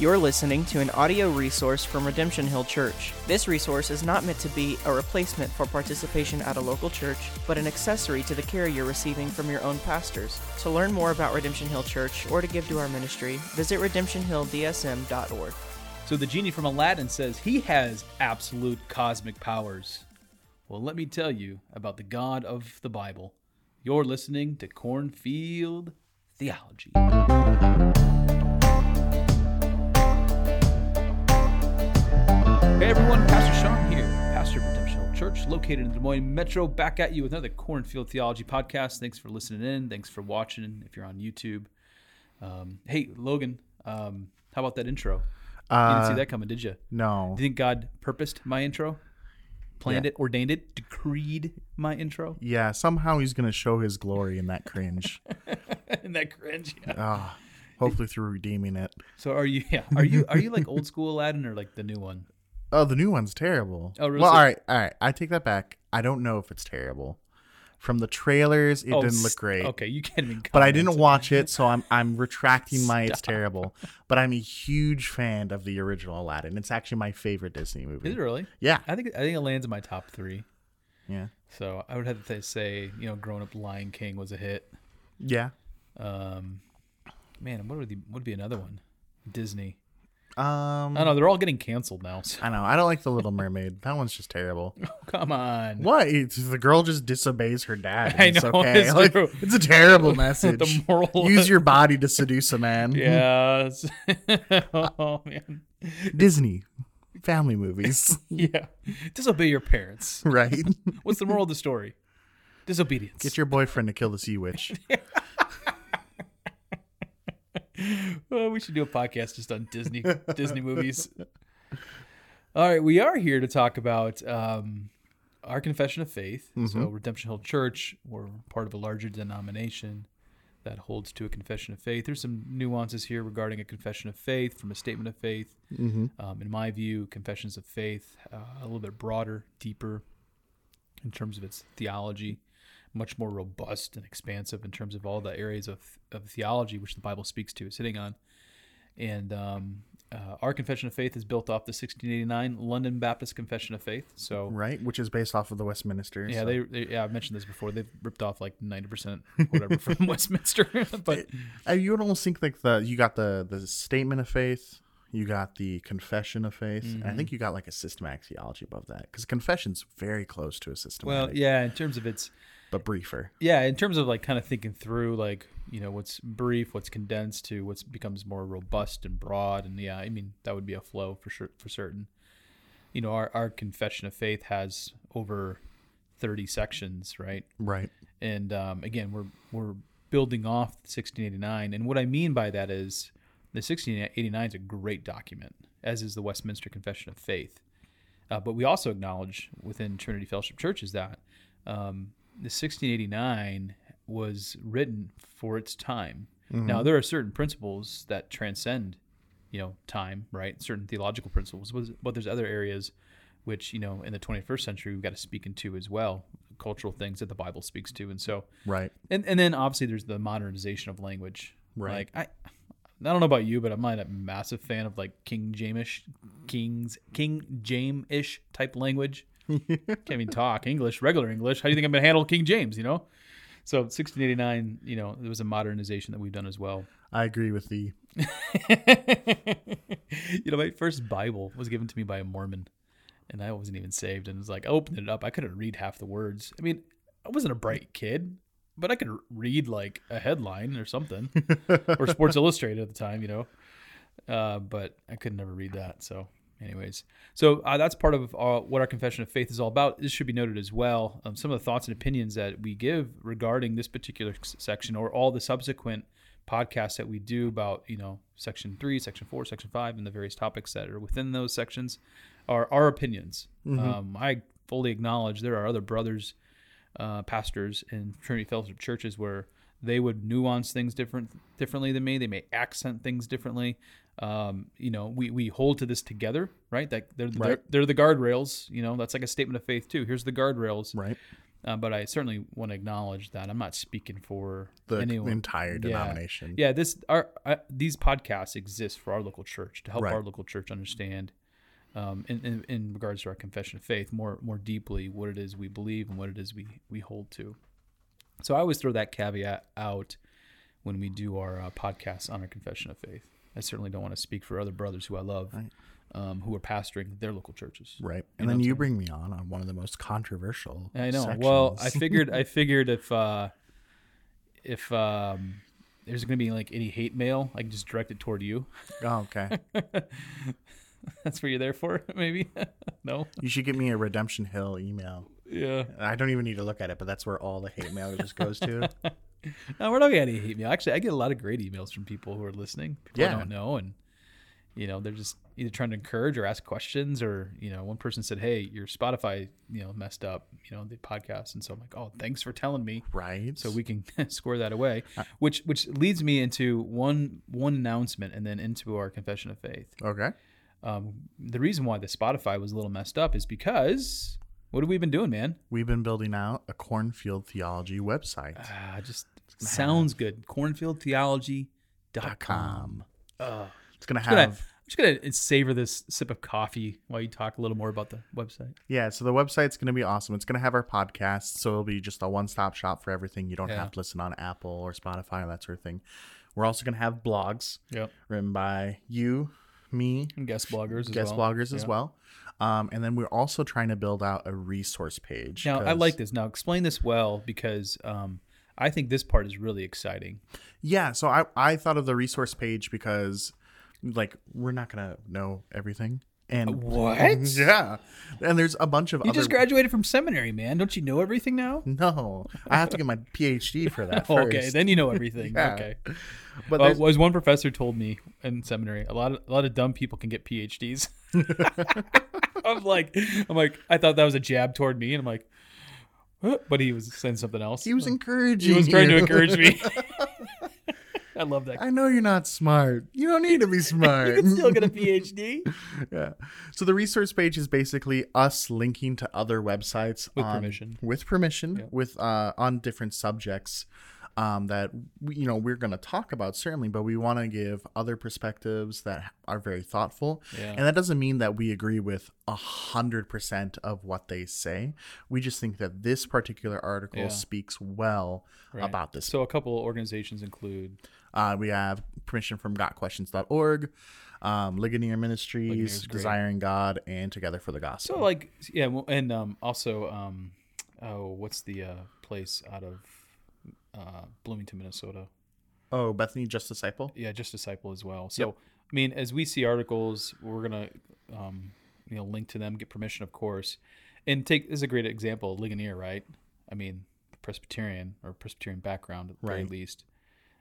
You're listening to an audio resource from Redemption Hill Church. This resource is not meant to be a replacement for participation at a local church, but an accessory to the care you're receiving from your own pastors. To learn more about Redemption Hill Church or to give to our ministry, visit redemptionhilldsm.org. So the genie from Aladdin says he has absolute cosmic powers. Well, let me tell you about the God of the Bible. You're listening to Cornfield Theology. Hey everyone, Pastor Sean here, pastor of Redemption Church, located in the Des Moines Metro. Back at you with another Cornfield Theology podcast. Thanks for listening in. Thanks for watching. If you're on YouTube, um, hey Logan, um, how about that intro? you didn't see Uh, that coming, did you? No. Do you think God purposed my intro? Planned Yeah. it, ordained it, decreed my intro? Yeah, somehow he's going to show his glory in that cringe. and that cringe. Yeah. Ah, hopefully through redeeming it. So are you? Yeah. Are you? Are you like old school Aladdin or like the new one? Oh, the new one's terrible. Oh, really? Well, all right, all right. I take that back. I don't know if it's terrible. From the trailers, it Oh, didn't look great. Okay, you can't even. But I didn't watch it, so I'm I'm retracting my it's terrible. But I'm a huge fan of the original Aladdin. It's actually my favorite Disney movie. Is it really? Yeah. I think I think it lands in my top three. Yeah. So I would have to say, you know, growing up, Lion King was a hit. Yeah. Um, man, what would be what would be another one? Disney. Um I don't know. They're all getting canceled now. So. I know. I don't like The Little Mermaid. That one's just terrible. Come on. What? It's, the girl just disobeys her dad. I It's know, okay. it's Like, true. it's a terrible message. The moral. Use your body to seduce a man. Yeah. oh man. Disney family movies, Yeah. Disobey your parents. right? What's the moral of the story? Disobedience. Get your boyfriend to kill the sea witch. Oh, we should do a podcast just on Disney Disney movies. All right, we are here to talk about um, our confession of faith. So, Redemption Hill Church, we're part of a larger denomination that holds to a confession of faith. There's some nuances here regarding a confession of faith from a statement of faith. Um, in my view, confessions of faith uh, a little bit broader, deeper in terms of its theology, much more robust and expansive in terms of all the areas of, of theology which the Bible speaks to, is hitting on. And um, uh, our confession of faith is built off the 1689 London Baptist Confession of Faith. So, right? Which is based off of the Westminster. yeah, so- they, they yeah I've mentioned this before. They've ripped off like 90% whatever from Westminster, but Uh, you would almost think like the you got the the statement of faith, you got the confession of faith. and Mm-hmm. I think you got like a systematic theology above that because confession's very close to a systematic, well, yeah, in terms of its but briefer. yeah in terms of like kind of thinking through like you know what's brief what's condensed to what's becomes more robust and broad and yeah i mean that would be a flow for sure for certain you know our, our confession of faith has over 30 sections right Right. and um, again we're we're building off 1689 and what i mean by that is the 1689 is a great document as is the westminster confession of faith uh, but we also acknowledge within trinity fellowship churches that um, the 1689 was written for its time mm-hmm. now there are certain principles that transcend you know time right certain theological principles but- there's other areas which you know in the 21st century we've got to speak into as well cultural things that the bible speaks to and so Right. and, and then obviously there's the modernization of language Right. like i I don't know about you, but I'm not a massive fan of like King Jamish, King's King James ish type language. Can't even talk English, regular English. How do you think I'm gonna handle King James? You know, so 1689, you know, there was a modernization that we've done as well. I agree with the you know, my first Bible was given to me by a Mormon, and I wasn't even saved. And it was like, I opened it up, I couldn't read half the words. I mean, I wasn't a bright kid, but I could read like a headline or something, or Sports Illustrated at the time, you know. Uh, but I could never read that. So, anyways, so uh, that's part of uh, what our confession of faith is all about. This should be noted as well. Um, some of the thoughts and opinions that we give regarding this particular s- section, or all the subsequent podcasts that we do about, you know, section three, section four, section five, and the various topics that are within those sections, are our opinions. Um, I fully acknowledge there are other brothers uh, pastors in Trinity Fellowship churches where they would nuance things different differently than me. They may accent things differently. Um, you know, we, we hold to this together, right? That they're, they're Right. they're the guardrails. You know, that's like a statement of faith too. Here's the guardrails. right. Uh, but I certainly want to acknowledge that I'm not speaking for The anyone. entire Yeah. denomination. Yeah, this our uh, these podcasts exist for our local church to help Right. our local church understand, um, in, in in regards to our confession of faith more more deeply what it is we believe and what it is we we hold to. So I always throw that caveat out when we do our uh, podcasts on our confession of faith. I certainly don't want to speak for other brothers who I love, Right. um, who are pastoring their local churches. Right. And know then you bring me on on one of the most controversial. I know. Well, I figured I figured if uh if um there's gonna be like any hate mail, I can just direct it toward you. oh, okay. That's what you're there for, maybe. no. You should get me a Redemption Hill email. Yeah. I don't even need to look at it, but that's where all the hate mail just goes to. No, we're not getting any hate mail. Actually, I get a lot of great emails from people who are listening. People I don't know, and you know they're just either trying to encourage or ask questions, or you know, one person said, "Hey, your Spotify, you know, messed up, you know, the podcast," and so I'm like, "Oh, thanks for telling me." right. so we can square that away which which leads me into one one announcement and then into our confession of faith Okay. um, the reason why the spotify was a little messed up is because what have we been doing man We've been building out a cornfield theology website. ah, just sounds good cornfieldtheology.com Dot com. uh, It's gonna gonna- have i'm just gonna savor this sip of coffee while you talk a little more about the website yeah. So the website's gonna be awesome. It's gonna have our podcast, so it'll be just a one-stop shop for everything. You don't Yeah. have to listen on Apple or Spotify or that sort of thing. We're also gonna have blogs yep written by you, me, and guest bloggers as guest well. bloggers as well. Um, and then we're also trying to build out a resource page. now I like this now explain this well because um, i think this part is really exciting Yeah, so I I thought of the resource page because like we're not gonna know everything. And What? Yeah, and there's a bunch of You other. just graduated from seminary, man. Don't you know everything now? no, I have to get my PhD for that first. okay, then you know everything. Yeah. Okay. but Well, was one professor told me in seminary, a lot of a lot of dumb people can get PhDs. I'm like, I'm like, I thought that was a jab toward me, and I'm like, but he was saying something else. he was encouraging. He was trying to encourage me. I love that. I know you're not smart. You don't need to be smart. You can still get a PhD yeah. So the resource page is basically us linking to other websites With on- permission. With permission, Yeah. with uh, on different subjects um, that we, you know we're going to talk about certainly, but we want to give other perspectives that are very thoughtful. Yeah. And that doesn't mean that we agree with a hundred percent of what they say. We just think that this particular article Yeah. speaks well Right. about this. So a couple organizations include Uh, we have permission from GotQuestions.org, um, Ligonier Ministries, Desiring God, and Together for the Gospel. so like yeah, well, and um, also um, oh, what's the uh, place out of uh, Bloomington, Minnesota? oh, Bethany Just Disciple. yeah, just disciple as well. So I mean, as we see articles, we're gonna um, you know link to them, get permission, of course, and take this is a great example. Ligonier, right? I mean, Presbyterian or Presbyterian background at the very least,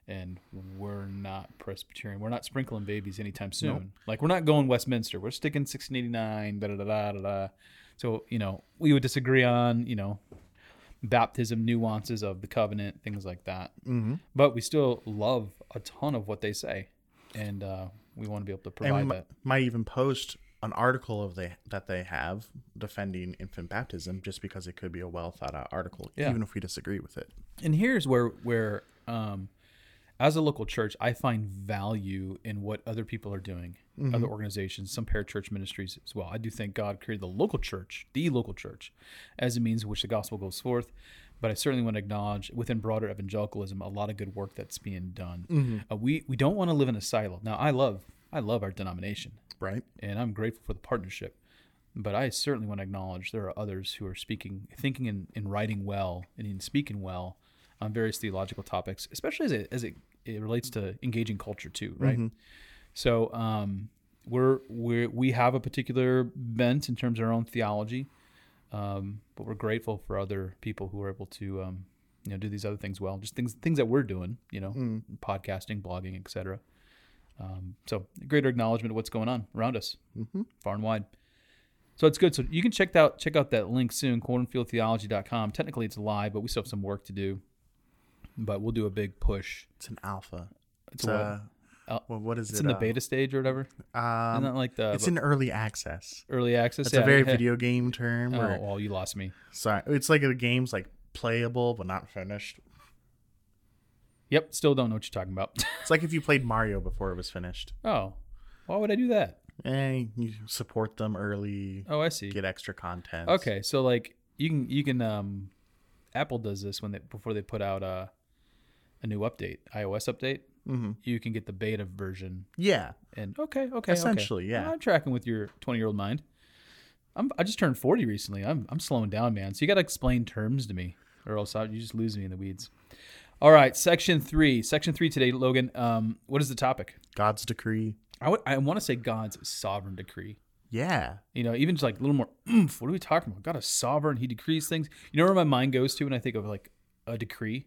and we're not Presbyterian. We're not sprinkling babies anytime soon. Like we're not going Westminster. We're sticking 1689. Da da da da da. So you know, we would disagree on you know baptism nuances of the covenant, things like that Mm-hmm. but we still love a ton of what they say and uh, we want to be able to provide mi- that might even post an article of they that they have defending infant baptism, just because it could be a well thought out article, Yeah. even if we disagree with it. and here's where where um, as a local church i find value in what other people are doing other organizations some parachurch ministries as well. I do think god created the local church the local church as a means in which the gospel goes forth. But i certainly want to acknowledge within broader evangelicalism a lot of good work that's being done. Uh, we we don't want to live in a silo. Now i love i love our denomination. Right? and I'm grateful for the partnership. But I certainly want to acknowledge there are others who are speaking, thinking, and, and writing well, and in speaking well on various theological topics, especially as it as it, it relates to engaging culture too, right? So um, we're we we have a particular bent in terms of our own theology, um, but we're grateful for other people who are able to um, you know do these other things well, just things things that we're doing, you know, podcasting, blogging, etc. Um, so greater acknowledgement of what's going on around us, far and wide. So it's good. So you can check out check out that link soon, cornfieldtheology.com. Technically it's live, but we still have some work to do. But we'll do a big push. It's an alpha. It's a a Uh, well, what is It's it? in the uh, beta stage or whatever. Um, Isn't like the it's in early access. early access? It's Yeah, a very yeah. video game term. Oh, Where, well, you lost me. sorry, it's like the game's like playable but not finished. Yep, still don't know what you're talking about. It's like if you played Mario before it was finished. oh, why would I do that? Eh, you support them early, Oh, I see. get extra content. Okay, so like you can you can um, Apple does this when they before they put out a a new update, iOS update. hmm You can get the beta version, Yeah, and okay, okay, Essentially, okay. yeah. I'm tracking with your 20 year old mind. I'm I just turned 40 recently. I'm I'm slowing down, man. So you got to explain terms to me, or else I, you just lose me in the weeds. All right, section three. Section three today, Logan. Um, what is the topic? God's decree. I I want to say God's sovereign decree. Yeah, You know, even just like a little more. Oomph, what are we talking about? God is sovereign. He decrees things. You know where my mind goes to when I think of like a decree.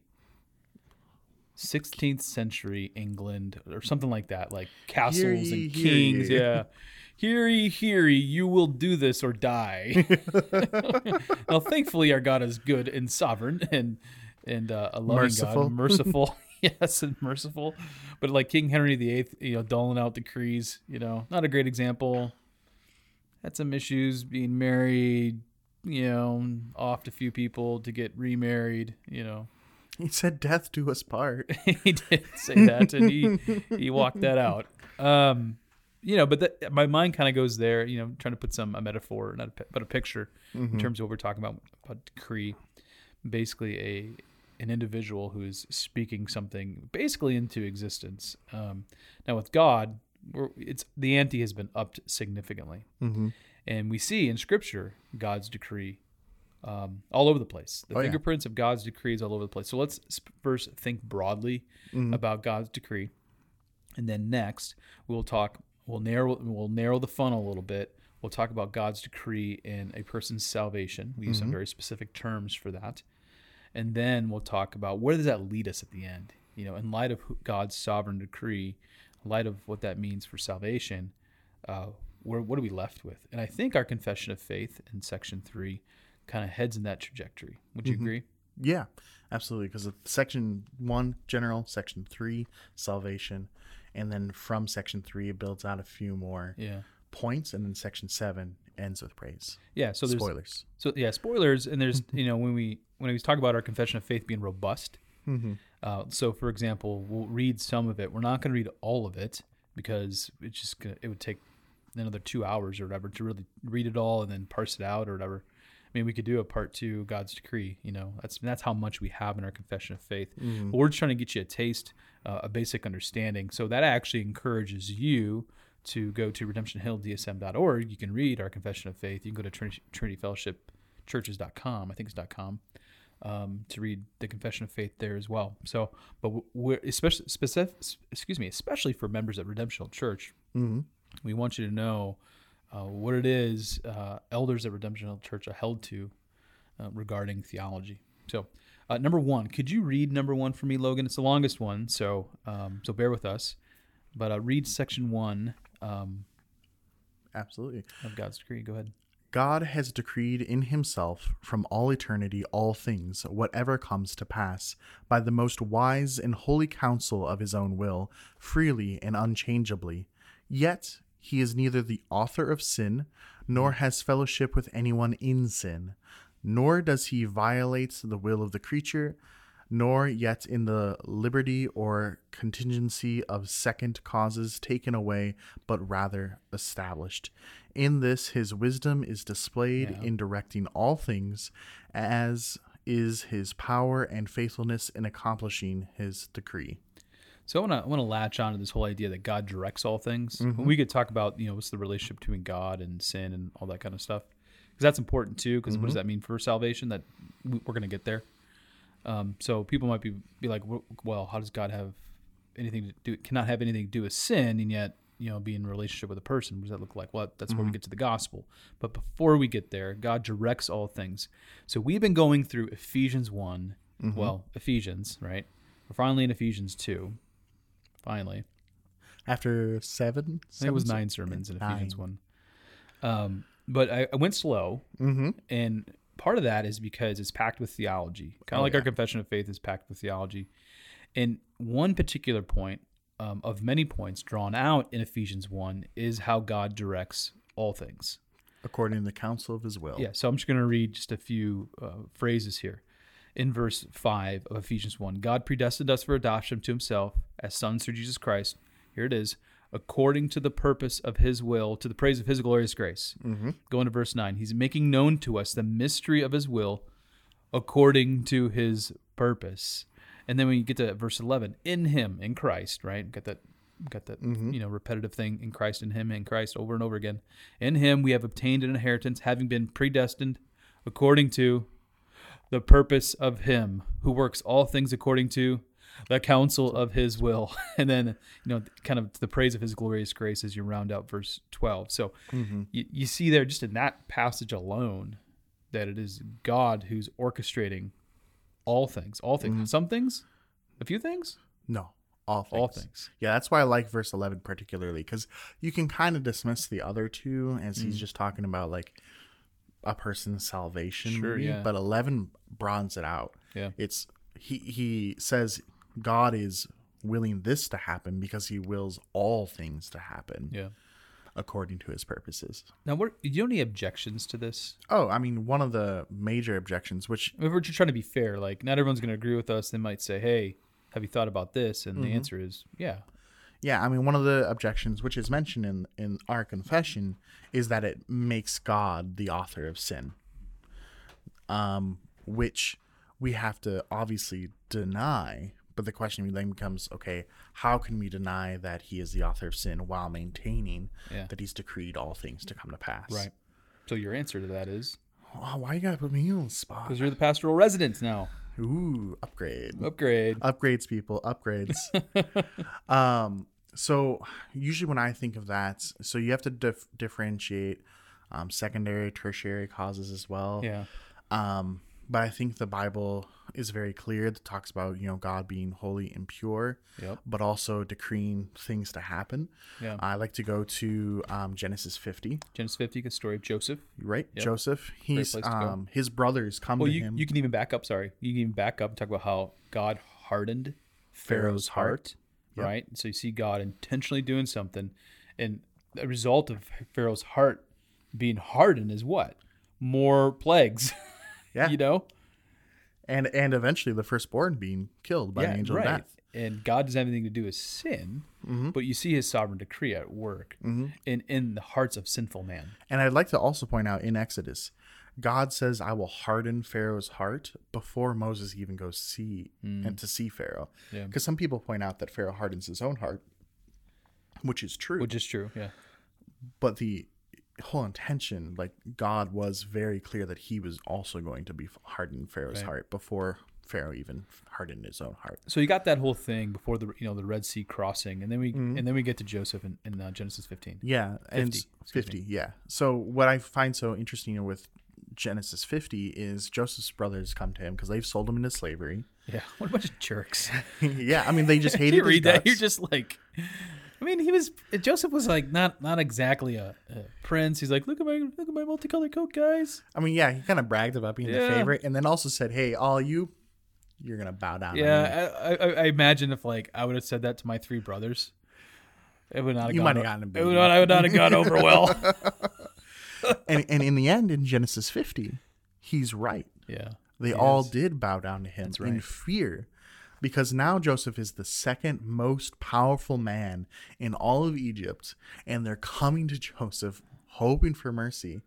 16th century England or something like that, like castles ye, and hear kings. ye. Yeah. Hear ye, hear ye, you will do this or die. now, thankfully, our God is good and sovereign and and uh, a loving Merciful. God, merciful. yes, and merciful. But like King Henry VIII, you know, doling out decrees. You know, not a great example. Had some issues being married. You know, off a few people to get remarried. You know, he said, "Death do us part." he did say that, and he he walked that out. Um, you know, but that, my mind kind of goes there. You know, trying to put some a metaphor, not a, but a picture in terms of what we're talking about about decree. Basically, a an individual who's speaking something basically into existence. Um, now, with God, we're, it's the ante has been upped significantly, hmm and we see in Scripture God's decree um, all over the place. The Oh, yeah. fingerprints of God's decrees all over the place. So let's first think broadly Mm-hmm. about God's decree, and then next we'll talk. We'll narrow. We'll narrow the funnel a little bit. We'll talk about God's decree in a person's salvation. We use Mm-hmm. some very specific terms for that, and then we'll talk about where does that lead us at the end. You know, in light of God's sovereign decree, in light of what that means for salvation, uh, where what are we left with? And I think our confession of faith in section three kind of heads in that trajectory. Would you agree? Yeah, absolutely. Because section one, general, section three, salvation, and then from section three, it builds out a few more Yeah. points, and then section seven ends with praise. Yeah. So there's Spoilers. so yeah spoilers, and there's you know when we when we talk about our confession of faith being robust. Mm-hmm. Uh, so for example, we'll read some of it. We're not going to read all of it because it's just gonna, it would take another two hours or whatever to really read it all and then parse it out or whatever. I mean, we could do a part two, God's decree. You know, that's that's how much we have in our confession of faith. But we're just trying to get you a taste, uh, a basic understanding. So that actually encourages you to go to redemptionhilldsm.org. You can read our confession of faith. You can go to Trinity, Trinity Fellowship Churches.com. I think it's .com um, to read the confession of faith there as well. So, but we're especially specific, excuse me, especially for members of Redemption Hill Church, Mm-hmm. we want you to know uh, what it is uh, elders at Redemption Hill Church are held to uh, regarding theology. So, uh, number one, could you read number one for me, Logan? It's the longest one, so um, so bear with us. But uh, read section one um, Absolutely. of God's decree. Go ahead. God has decreed in himself from all eternity all things, whatever comes to pass, by the most wise and holy counsel of his own will, freely and unchangeably. Yet he is neither the author of sin, nor has fellowship with anyone in sin, nor does he violate the will of the creature, nor yet in the liberty or contingency of second causes taken away, but rather established. In this, his wisdom is displayed Yeah. in directing all things, as is his power and faithfulness in accomplishing his decree. So I want to I want to latch on to this whole idea that God directs all things. Mm-hmm. We could talk about you know what's the relationship between God and sin and all that kind of stuff because that's important too. Because Mm-hmm. what does that mean for salvation? That we- we're going to get there. Um, so people might be be like, "Well- how does God have anything to do? It cannot have anything to do with sin, and yet you know be in relationship with a person. What does that look like? Well, that's where we get to the gospel. But before we get there, God directs all things. So we've been going through Ephesians one. Well, Ephesians, right? We're finally in Ephesians two. Finally, After seven, think it was nine sermons in Ephesians one. Um, but I, I went slow, Mm-hmm. and part of that is because it's packed with theology, kind of Oh, like yeah. our confession of faith is packed with theology. And one particular point um, of many points drawn out in Ephesians 1 is how God directs all things. According to the counsel of his will. Yeah, so I'm just going to read just a few uh, phrases here. In verse 5 of Ephesians 1, God predestined us for adoption to himself as sons through Jesus Christ. Here it is, according to the purpose of his will, to the praise of his glorious grace. Mm-hmm. Going to verse 9, he's making known to us the mystery of his will according to his purpose. And then when you get to verse 11, in him, in Christ, right? Got that got that you know repetitive thing in Christ in him in Christ over and over again. In him we have obtained an inheritance having been predestined according to the purpose of him who works all things according to the counsel of his will. And then you know kind of the praise of his glorious grace as you round out verse 12. So you, you see there just in that passage alone that it is God who's orchestrating all things, all things, some things, a few things, No. All things. all things. Yeah, that's why I like verse 11 particularly because you can kind of dismiss the other two as Mm. he's just talking about like a person's salvation. Sure, maybe, yeah. But 11 bronze it out. Yeah. It's he he says God is willing this to happen because he wills all things to happen Yeah. according to his purposes. Now, what do you have any objections to this? Oh, I mean, one of the major objections, which If we're just trying to be fair, like not everyone's going to agree with us. They might say, "Hey, have you thought about this?" And the mm-hmm. answer is, "Yeah." Yeah, I mean, one of the objections, which is mentioned in, in our confession, is that it makes God the author of sin, um, which we have to obviously deny. But the question then becomes okay, how can we deny that he is the author of sin while maintaining Yeah. that he's decreed all things to come to pass? Right. So your answer to that is Oh, why you gotta put me on the spot? because you're the pastoral resident now. Ooh, upgrade. Upgrade. upgrades people upgrades um so usually when i think of that so you have to dif- differentiate um, secondary tertiary causes as well Yeah. um but i think the bible is very clear that talks about you know god being holy and pure Yep. but also decreeing things to happen Yeah. i like to go to um, genesis 50 Genesis 50, good story of Joseph. right joseph he's um his brothers come Well, to you, him you can even back up. Sorry, you can even back up and talk about how God hardened Pharaoh's Pharaoh's heart. heart, right? So you see God intentionally doing something, and the result of Pharaoh's heart being hardened is what? More plagues. Yeah. you know. and and eventually the firstborn being killed by the angel of death And God doesn't have anything to do with sin, Mm-hmm. but you see His sovereign decree at work in in the hearts of sinful man. And I'd like to also point out in Exodus, God says, "I will harden Pharaoh's heart" before Moses even goes see and to see Pharaoh. Hmm. Yeah. Because some people point out that Pharaoh hardens his own heart, which is true. Which is true, yeah. but the whole intention, like God was very clear that He was also going to be harden Pharaoh's Right. heart before Pharaoh even hardened his own heart. So you got that whole thing before the you know the Red Sea crossing, and then we Mm-hmm. and then we get to Joseph in, in uh, Genesis 15. Yeah, and 50, s- excuse 50, yeah. So what I find so interesting with Genesis 50 is Joseph's brothers come to him because they've sold him into slavery. Yeah, what a bunch of jerks. yeah, I mean they just hated you read that, guts. you're just like, I mean, he was Joseph was like not not exactly a, a prince. He's like, look at my look at my multicolored coat, guys. I mean, yeah, he kind of bragged about being the favorite, and then also said, "Hey, all you, you're gonna bow down." to me." Yeah, I, I, I imagine if like I would have said that to my three brothers, it would not have You might have gotten a it would not, I would not have gone over well. And and in the end, in Genesis 50, he's right. yeah, They all is. did bow down to him in fear, because now Joseph is the second most powerful man in all of Egypt, and they're coming to Joseph hoping for mercy,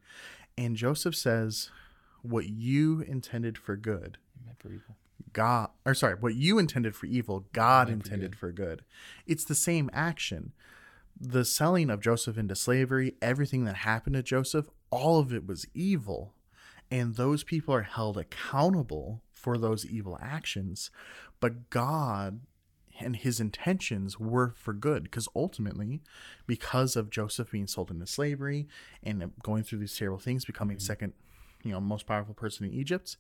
and Joseph says, "What you intended for good." for evil. God, or sorry, what you intended for evil, God intended for good. It's the same action. The selling of Joseph into slavery, everything that happened to Joseph, all of it was evil. And those people are held accountable for those evil actions. But God and his intentions were for good because ultimately, because of Joseph being sold into slavery and going through these terrible things, becoming mm-hmm. second, you know, most powerful person in Egypt,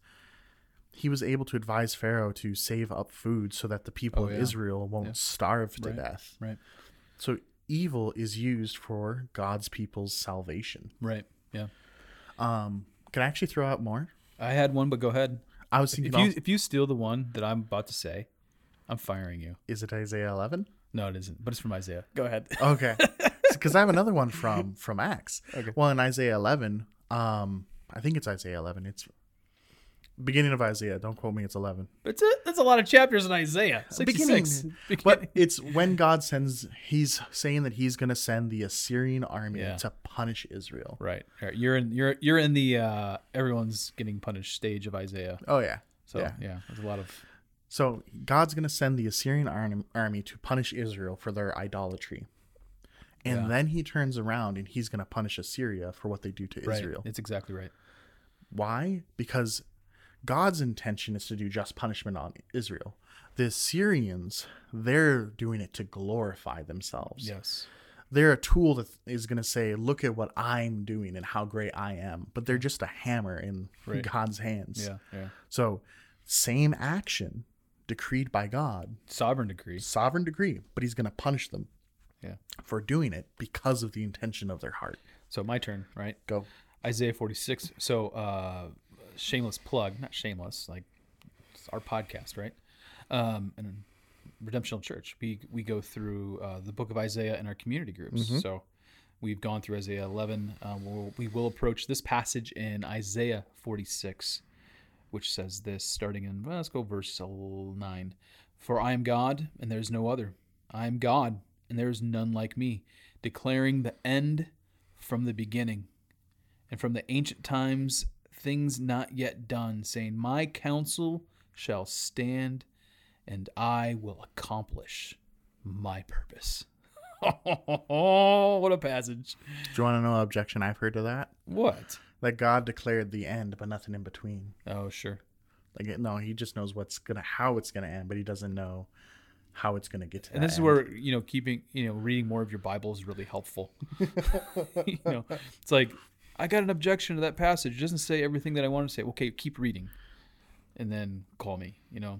he was able to advise Pharaoh to save up food so that the people Oh, of yeah. Israel won't starve to Right. death. Right, So evil is used for God's people's salvation. right, yeah. Um, can I actually throw out more? I had one, but go ahead. I was thinking, If you if you steal the one that I'm about to say, I'm firing you. is it Isaiah 11? No, it isn't. But it's from Isaiah. Go ahead. Okay, because I have another one from from Acts. Okay. Well, in Isaiah 11, um, I think it's Isaiah 11. It's beginning of Isaiah. Don't quote me. It's 11. It's a, that's a lot of chapters in Isaiah. 66. Beginning. Beginning. But it's when God sends. He's saying that he's going to send the Assyrian army Yeah. to punish Israel. right. All right. You're in you're you're in the uh everyone's getting punished stage of Isaiah. Oh yeah. So Yeah. yeah, there's a lot of So God's going to send the Assyrian army to punish Israel for their idolatry. And Yeah. then he turns around and he's going to punish Assyria for what they do to right. Israel. It's exactly right. Why? Because God's intention is to do just punishment on Israel. The Assyrians, they're doing it to glorify themselves. Yes. They're a tool that is going to say, look at what I'm doing and how great I am. But they're just a hammer in Right. God's hands. Yeah. Yeah. So, same action decreed by God, Sovereign decree. sovereign decree, but he's going to punish them Yeah. for doing it because of the intention of their heart. So my turn, right? Go. Isaiah 46. So, uh, shameless plug, not shameless, like it's our podcast, right? Um, and Redemption Hill Church, we we go through uh, the book of Isaiah in our community groups. So, we've gone through Isaiah 11. Uh, we'll, we will approach this passage in Isaiah 46, which says this, starting in well, let's go verse nine. For I am God, and there is no other. I am God, and there is none like me, declaring the end from the beginning and from the ancient times things not yet done, saying, My counsel shall stand, and I will accomplish my purpose. Oh, what a passage. Do you want to know an objection I've heard to that? What? That God declared the end, but nothing in between. Oh, sure. Like no, he just knows what's gonna how it's gonna end, but he doesn't know how it's gonna get to. And this is end. where, you know, keeping, you know, reading more of your Bible is really helpful. you know, it's like, I got an objection to that passage. It doesn't say everything that I want to say. Okay, keep reading. And then call me, you know.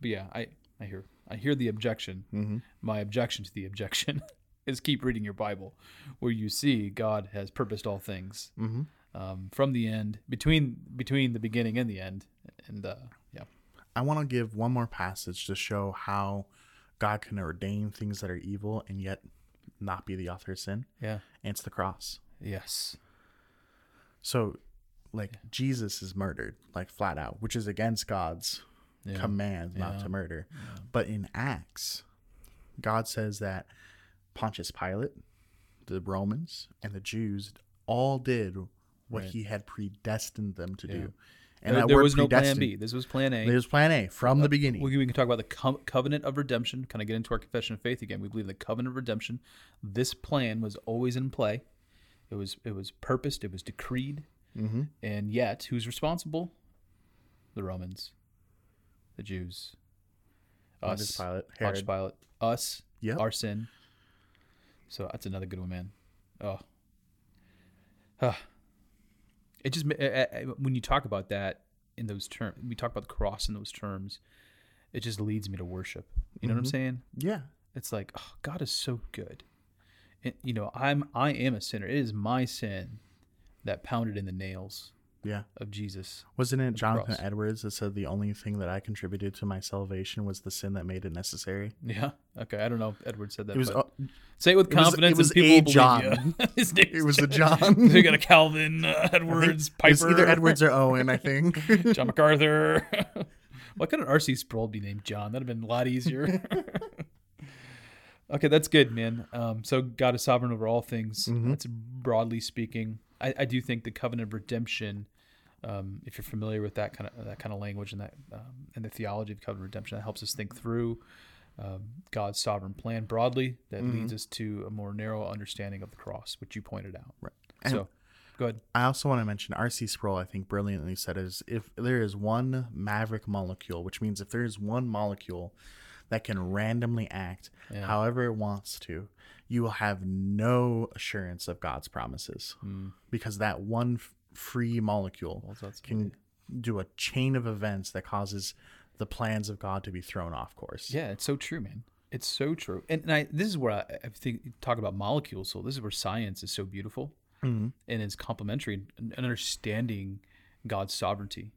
But yeah, I, I hear I hear the objection. Mm-hmm. My objection to the objection is keep reading your Bible, where you see God has purposed all things Mhm. um, from the end, between between the beginning and the end, and uh, yeah, I want to give one more passage to show how God can ordain things that are evil and yet not be the author of sin. yeah, And it's the cross. yes, So, like Jesus is murdered, like flat out, which is against God's yeah, command not Yeah. to murder. But in Acts, God says that Pontius Pilate, the Romans, and the Jews all did what Right. he had predestined them to Yeah. do. And there, that there was no plan B. This was Plan A. There's plan A from the uh, beginning. We, we can talk about the co- covenant of redemption. Kind of get into our confession of faith again. We believe the covenant of redemption. This plan was always in play. It was it was purposed. It was decreed. mm-hmm. And yet, who's responsible? The Romans, the Jews, us, Pilate, Herod. Pilate, us, Yep. our sin. So that's another good one, man. Oh, Ah. it just uh, uh, when you talk about that in those terms, we talk about the cross in those terms. It just leads me to worship. You know what I'm Mhm. saying? Yeah. It's like, oh, God is so good. You know, I'm I am a sinner. It is my sin that pounded in the nails Yeah. of Jesus. Wasn't it Jonathan cross. Edwards that said the only thing that I contributed to my salvation was the sin that made it necessary? Yeah. Okay. I don't know if Edwards said that. It was uh, say it with it was- confidence it was and people a John. His name it was a John. We got a Calvin, uh, Edwards, it Piper. was either Edwards or Owen, I think. John MacArthur. Why couldn't R.C. Sproul be named John? That'd have been a lot easier. Okay, that's good, man. Um, so God is sovereign over all things. Mhm. That's broadly speaking. I, I do think the covenant of redemption. Um, if you're familiar with that kind of that kind of language and that um, and the theology of covenant redemption, that helps us think through um, God's sovereign plan broadly. That Mhm. leads us to a more narrow understanding of the cross, which you pointed out. Right. And- So, go ahead. I also want to mention R.C. Sproul, I think brilliantly said is if there is one maverick molecule, which means if there is one molecule that can randomly act Yeah. however it wants to, you will have no assurance of God's promises Mm, because that one f- free molecule well, can do a chain of events that causes the plans of God to be thrown off course. Yeah, it's so true, man. It's so true. And, and I this is where I, I think talk about molecules. So this is where science is so beautiful Mhm. and is complementary and understanding God's sovereignty.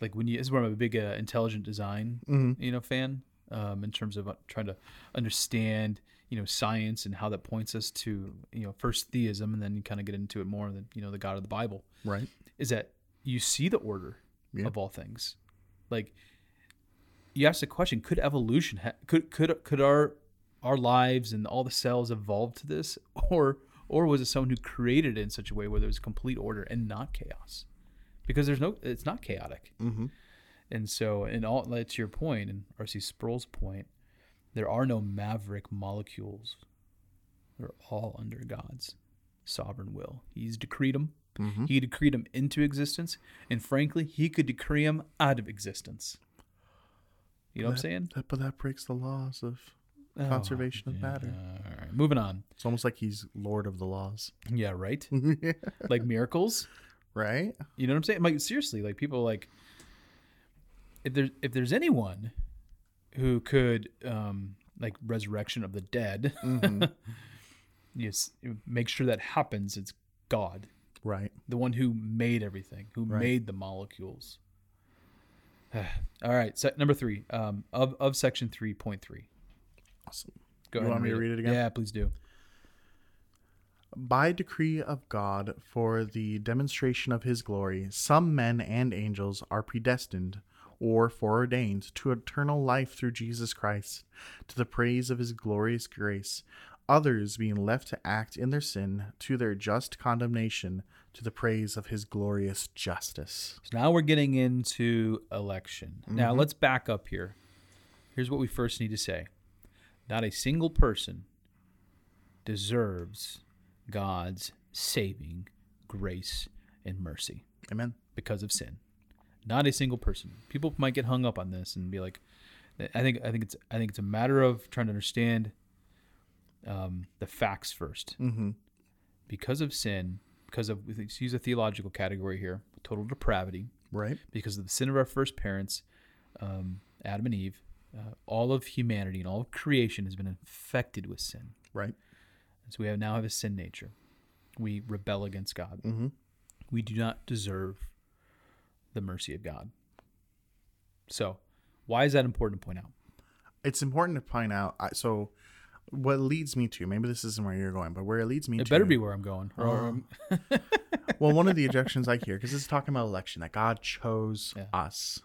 Like when you this is where I'm a big uh, intelligent design Mhm. you know fan. Um, in terms of uh, trying to understand, you know, science and how that points us to, you know, first theism, and then you kind of get into it more than you know the God of the Bible. Right. Is that you see the order Yeah. of all things, like you ask the question: Could evolution ha- could could could our our lives and all the cells evolve to this, or or was it someone who created it in such a way where there was complete order and not chaos? Because there's no, it's not chaotic. Mm-hmm. And so, in all, that's your point, and R.C. Sproul's point, there are no maverick molecules. They're all under God's sovereign will. He's decreed them. Mhm. He decreed them into existence, and frankly, he could decree them out of existence. You know what I'm saying? That, but that breaks the laws of Oh, conservation of yeah. matter. All right, moving on. It's almost like he's lord of the laws. Yeah, right. like miracles. right? You know what I'm saying? Like seriously, like people like if there's if there's anyone who could um like resurrection of the dead, Mhm. yes, make sure that happens. It's God, right. the one who made everything, who Right. made the molecules. All right, set number three um, of of section three point three. Awesome. Go You ahead. want and me to read it again? Yeah, please do. By decree of God, for the demonstration of his glory, some men and angels are predestined or foreordained to eternal life through Jesus Christ, to the praise of his glorious grace, others being left to act in their sin to their just condemnation, to the praise of his glorious justice. So now we're getting into election. Now Mm-hmm. let's back up here. Here's what we first need to say not a single person deserves God's saving grace and mercy Amen. because of sin. Not a single person. People might get hung up on this and be like, I think I think it's I think it's a matter of trying to understand um, the facts first. Mm-hmm. Because of sin, because of let's use a theological category here, total depravity, Right? because of the sin of our first parents, um, Adam and Eve, uh, all of humanity and all of creation has been infected with sin. Right. So we have now have a sin nature. We rebel against God. Mm-hmm. We do not deserve the mercy of God. So, why is that important to point out? It's important to point out. I, so, what leads me to maybe this isn't where you're going, but where it leads me It to better be where I'm going. Um, well, one of the objections I hear because it's talking about election that God chose Yeah. us.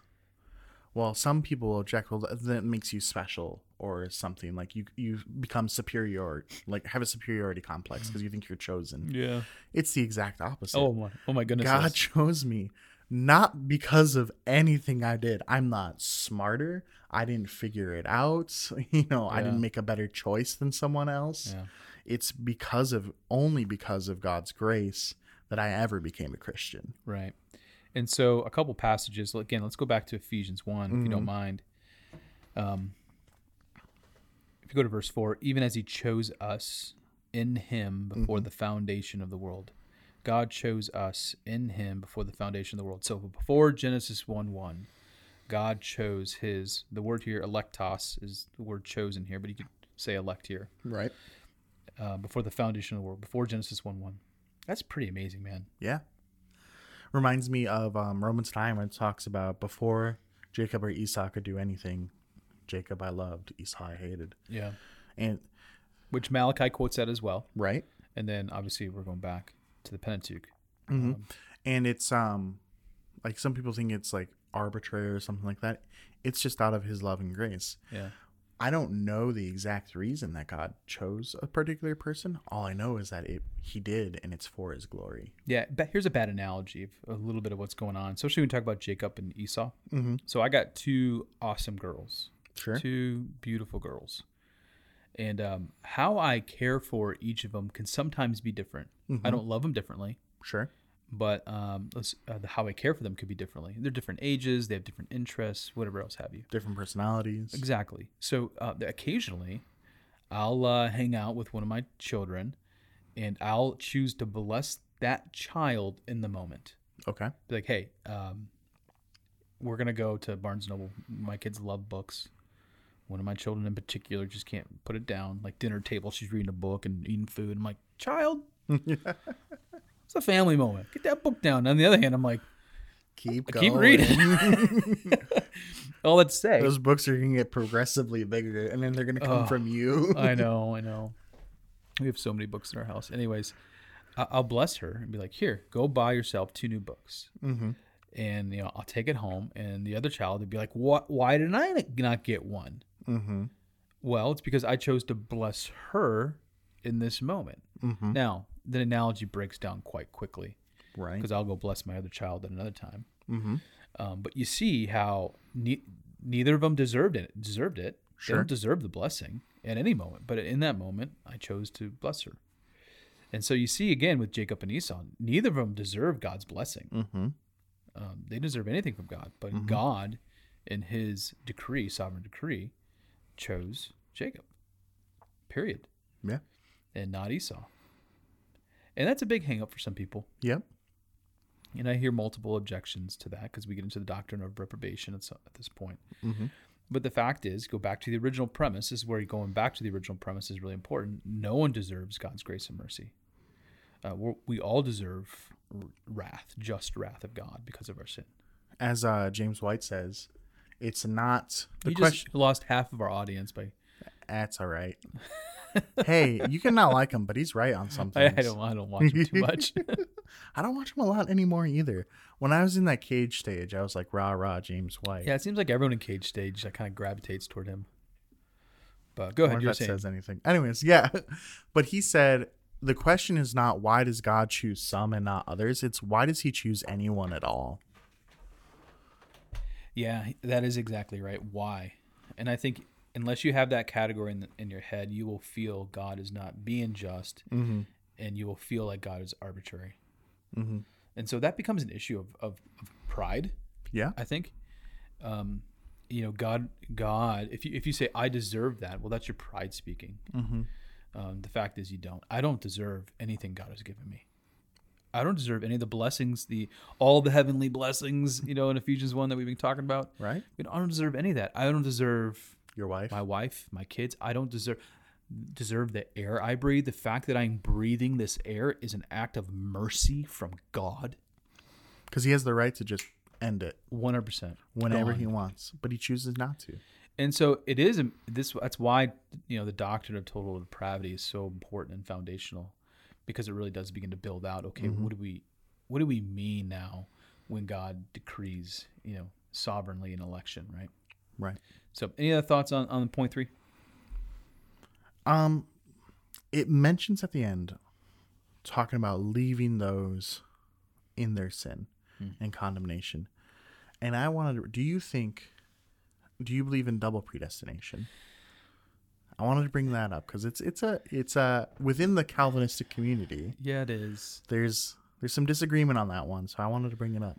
Well, some people will object. Well, that- that makes you special or something like you you become superior, like have a superiority complex because you think you're chosen. yeah. It's the exact opposite. Oh my, oh my goodness. God chose me not because of anything I did. I'm not smarter. I didn't figure it out. You know, I didn't make a better choice than someone else. Yeah. It's because of only because of God's grace that I ever became a Christian. Right. And so a couple passages. Again, let's go back to Ephesians 1, if you don't mind. Um, if you go to verse 4, even as he chose us in him before the foundation of the world. God chose us in him before the foundation of the world. So before Genesis 1 1, God chose his, the word here, electos, is the word chosen here, but you could say elect here, Right. uh, before the foundation of the world, before Genesis 1 1. That's pretty amazing, man. Yeah. Reminds me of um, Romans 9 when it talks about before Jacob or Esau could do anything, Jacob I loved, Esau I hated. Yeah. And, Which Malachi quotes that as well. right? and then obviously we're going back to the Pentateuch. Mhm. and it's um like some people think it's like arbitrary or something like that it's just out of his love and grace Yeah, i don't know the exact reason that god chose a particular person all i know is that it he did and it's for his glory yeah. But here's a bad analogy of a little bit of what's going on, especially when we talk about Jacob and Esau. mm-hmm. So I got two awesome girls, sure two beautiful girls, and um, how I care for each of them can sometimes be different. I don't love them differently, sure but um, uh, the, how I care for them could be differently. They're different ages, they have different interests, whatever else have you. different personalities Exactly. So uh, occasionally, I'll uh, hang out with one of my children, and I'll choose to bless that child in the moment. okay Be like, hey, um, we're gonna go to Barnes Noble. My kids love books. One of my children in particular just can't put it down. Like dinner table, she's reading a book and eating food. I'm like, child, it's a family moment. Get that book down. On the other hand, I'm like, Keep Keep going. reading. All that say, Those books are going to get progressively bigger, and then they're going to come Oh, from you. I know, I know. We have so many books in our house. Anyways, I- I'll bless her and be like, "Here, go buy yourself two new books." mm-hmm. And you know, I'll take it home, and the other child would be like, "What? Why did I not get one?" Mm-hmm. Well, it's because I chose to bless her in this moment. Mm-hmm. Now, the analogy breaks down quite quickly Right. because I'll go bless my other child at another time. Mm-hmm. Um, but you see how ne- neither of them deserved it. Deserved it. They Sure. don't deserve the blessing at any moment. But in that moment, I chose to bless her. And so you see again with Jacob and Esau, neither of them deserve God's blessing. Mm-hmm. Um, they deserve anything from God, but Mhm. God, in His decree, sovereign decree, chose Jacob. Period. Yeah. And not Esau. And that's a big hangup for some people. Yep. And I hear multiple objections to that because we get into the doctrine of reprobation at, so- at this point. Mm-hmm. But the fact is, go back to the original premise. This is where going back to the original premise is really important. No one deserves God's grace and mercy. Uh, we're, all deserve wrath, just wrath of God because of our sin. As uh, James White says, it's not the you question. lost half of our audience by. That's all right. hey, you cannot like him, but he's right on some I, things. I don't. I don't watch him too much. I don't watch him a lot anymore either. When I was in that cage stage, I was like, rah rah, James White. yeah, it seems like everyone in cage stage that kind of gravitates toward him. But go ahead. You're saying. says anything. Anyways, yeah. But he said the question is not why does God choose some and not others? It's why does he choose anyone at all? Yeah, that is exactly right. Why? And I think unless you have that category in, the, in your head, you will feel God is not being just, Mm-hmm. and you will feel like God is arbitrary. Mm-hmm. And so that becomes an issue of, of, of pride. Yeah. I think. Um, you know, God, God. If you if you say I deserve that, well, that's your pride speaking. Mm-hmm. Um, the fact is, you don't. I don't deserve anything God has given me. I don't deserve any of the blessings, the all the heavenly blessings. You know, in Ephesians one that we've been talking about. Right? You know, I don't deserve any of that. I don't deserve Your wife. my wife, my kids. I don't deserve deserve the air I breathe. The fact that I'm breathing this air is an act of mercy from God. Because he has the right to just end it One hundred percent. whenever Gone. he wants, but he chooses not to. And so it is this. That's why you know the doctrine of total depravity is so important and foundational, because it really does begin to build out. Okay, Mm-hmm. what do we, what do we mean now when God decrees, you know, sovereignly an election, right? Right. So, any other thoughts on on point three? Um, it mentions at the end talking about leaving those in their sin Hmm. and condemnation. And I wanted to, do you think, do you believe in double predestination? I wanted to bring that up because it's it's a it's a within the Calvinistic community. Yeah, it is. There's there's some disagreement on that one, so I wanted to bring it up.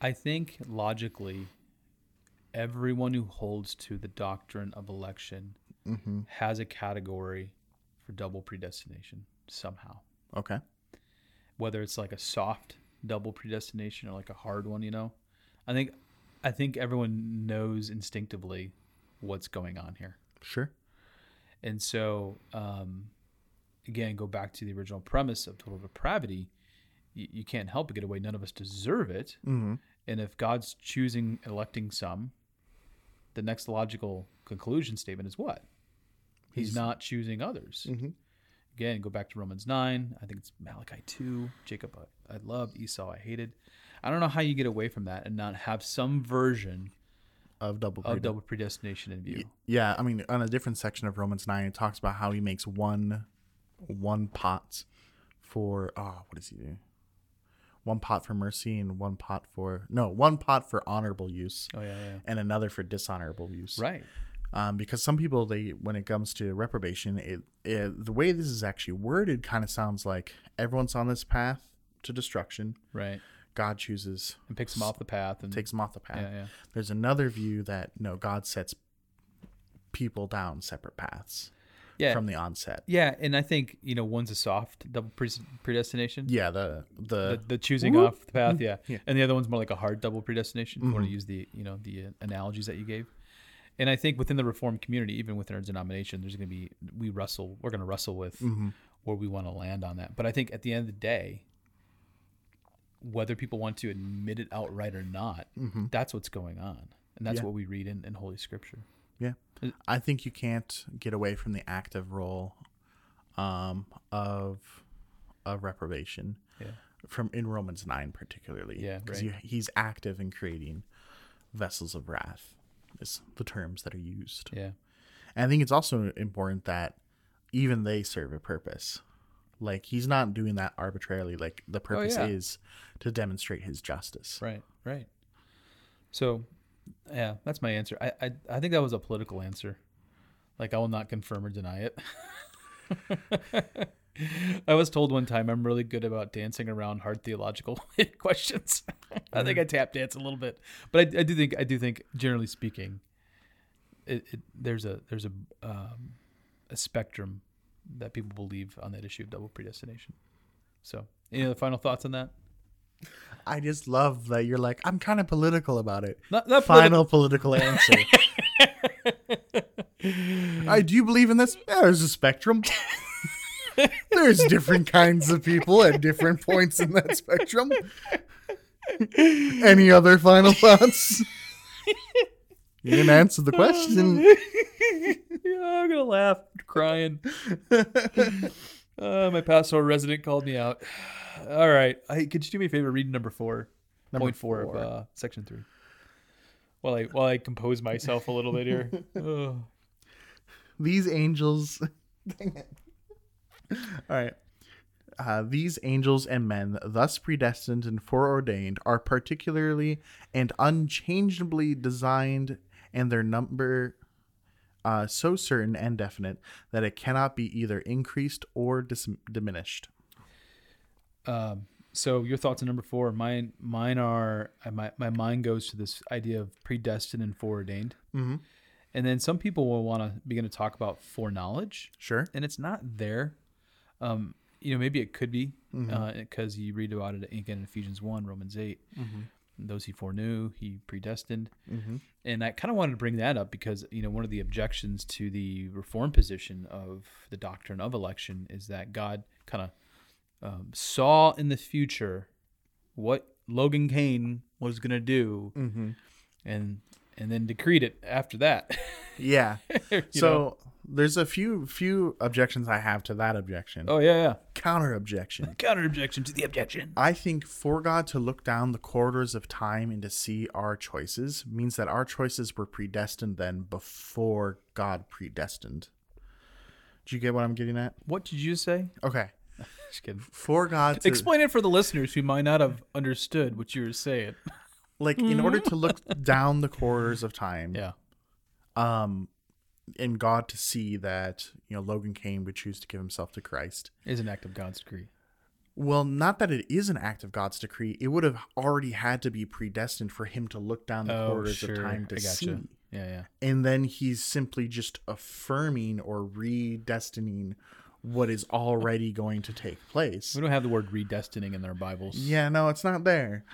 I think logically, everyone who holds to the doctrine of election Mm-hmm. has a category for double predestination somehow. Okay. Whether it's like a soft double predestination or like a hard one, you know. I think I think everyone knows instinctively what's going on here. Sure. And so, um, again, go back to the original premise of total depravity. You, you can't help but get away. None of us deserve it. Mm-hmm. And if God's choosing, electing some, the next logical conclusion statement is what? He's, He's- not choosing others. Mhm. Again, go back to Romans 9. I think it's Malachi 2. Jacob, I, I loved. Esau, I hated. I don't know how you get away from that and not have some version Of double of predestination. double predestination in view. Yeah, I mean, on a different section of Romans nine, it talks about how he makes one, one pot for oh, what does he do? One pot for mercy and one pot for no, one pot for honorable use Oh, yeah, yeah. and another for dishonorable use. Right. Um, because some people they when it comes to reprobation, it, it the way this is actually worded kind of sounds like everyone's on this path to destruction. Right. God chooses And picks them off the path and takes them off the path. Yeah, yeah. There's another view that no, God sets people down separate paths Yeah. from the onset. yeah, and I think, you know, one's a soft double predestination. Yeah, the the, the, the choosing Whoop. off the path, yeah. Yeah. And the other one's more like a hard double predestination. If you want to use the you know the uh, analogies that you gave. And I think within the reform community, even within our denomination, there's going to be we wrestle. We're going to wrestle with Mhm. where we want to land on that. But I think at the end of the day, whether people want to admit it outright or not, that's what's going on, and that's Yeah. what we read in, in Holy Scripture. Yeah. I think you can't get away from the active role um, of of reprobation Yeah. from in Romans 9 particularly. Yeah, Because right. he's active in creating vessels of wrath is the terms that are used. Yeah. And I think it's also important that even they serve a purpose. Like he's not doing that arbitrarily. Like the purpose Oh, yeah. is to demonstrate his justice. Right. Right. So, yeah, that's my answer. I, I I think that was a political answer. Like I will not confirm or deny it. I was told one time I'm really good about dancing around hard theological questions. I think I tap dance a little bit, but I, I do think I do think generally speaking, it, it, there's a there's a um, a spectrum that people believe on that issue of double predestination. So, any other final thoughts on that? I just love that you're like, I'm kind of political about it. Not, not politi- Final political answer. I do you believe in this? Yeah, there's a spectrum. there's different kinds of people at different points in that spectrum. Any other final thoughts? You didn't answer the question. yeah, I'm gonna laugh, crying. uh, my pastoral resident called me out. All right, hey, could you do me a favor? Read number four, Number point four, four. of uh, section three. While I while I compose myself a little bit here. Ugh. These angels. Dang it. All right. Uh, these angels and men, thus predestined and foreordained, are particularly and unchangeably designed, and their number uh, so certain and definite that it cannot be either increased or dis- diminished. Um, so your thoughts on number four? Mine mine are my my mind goes to this idea of predestined and foreordained, Mm-hmm. and then some people will want to begin to talk about foreknowledge. Sure. and it's not there. Um, you know, maybe it could be Mm-hmm. because you read about it again in Ephesians one, Romans 8 Mm-hmm. Those he foreknew, he predestined, Mm-hmm. and I kind of wanted to bring that up because you know one of the objections to the reform position of the doctrine of election is that God kind of um, saw in the future what Logan Kane was going to do, Mm-hmm. and and then decreed it after that. Yeah. So know? there's a few few objections I have to that objection. oh yeah, yeah. Counter objection. Counter objection to the objection. I think for God to look down the corridors of time and to see our choices means that our choices were predestined then before God predestined. Do you get what I'm getting at? What did you say? Okay. Just kidding. For God to Explain it for the listeners who might not have understood what you were saying. Like in order to look down the corridors of time, Yeah. um and God to see that, you know, Logan Kane would choose to give himself to Christ. Is an act of God's decree. Well, not that it is an act of God's decree. It would have already had to be predestined for him to look down the corridors of time to Oh, gotcha. see. Yeah, yeah. and then he's simply just affirming or redestining what is already going to take place. We don't have the word redestining in our Bibles. Yeah, no, it's not there.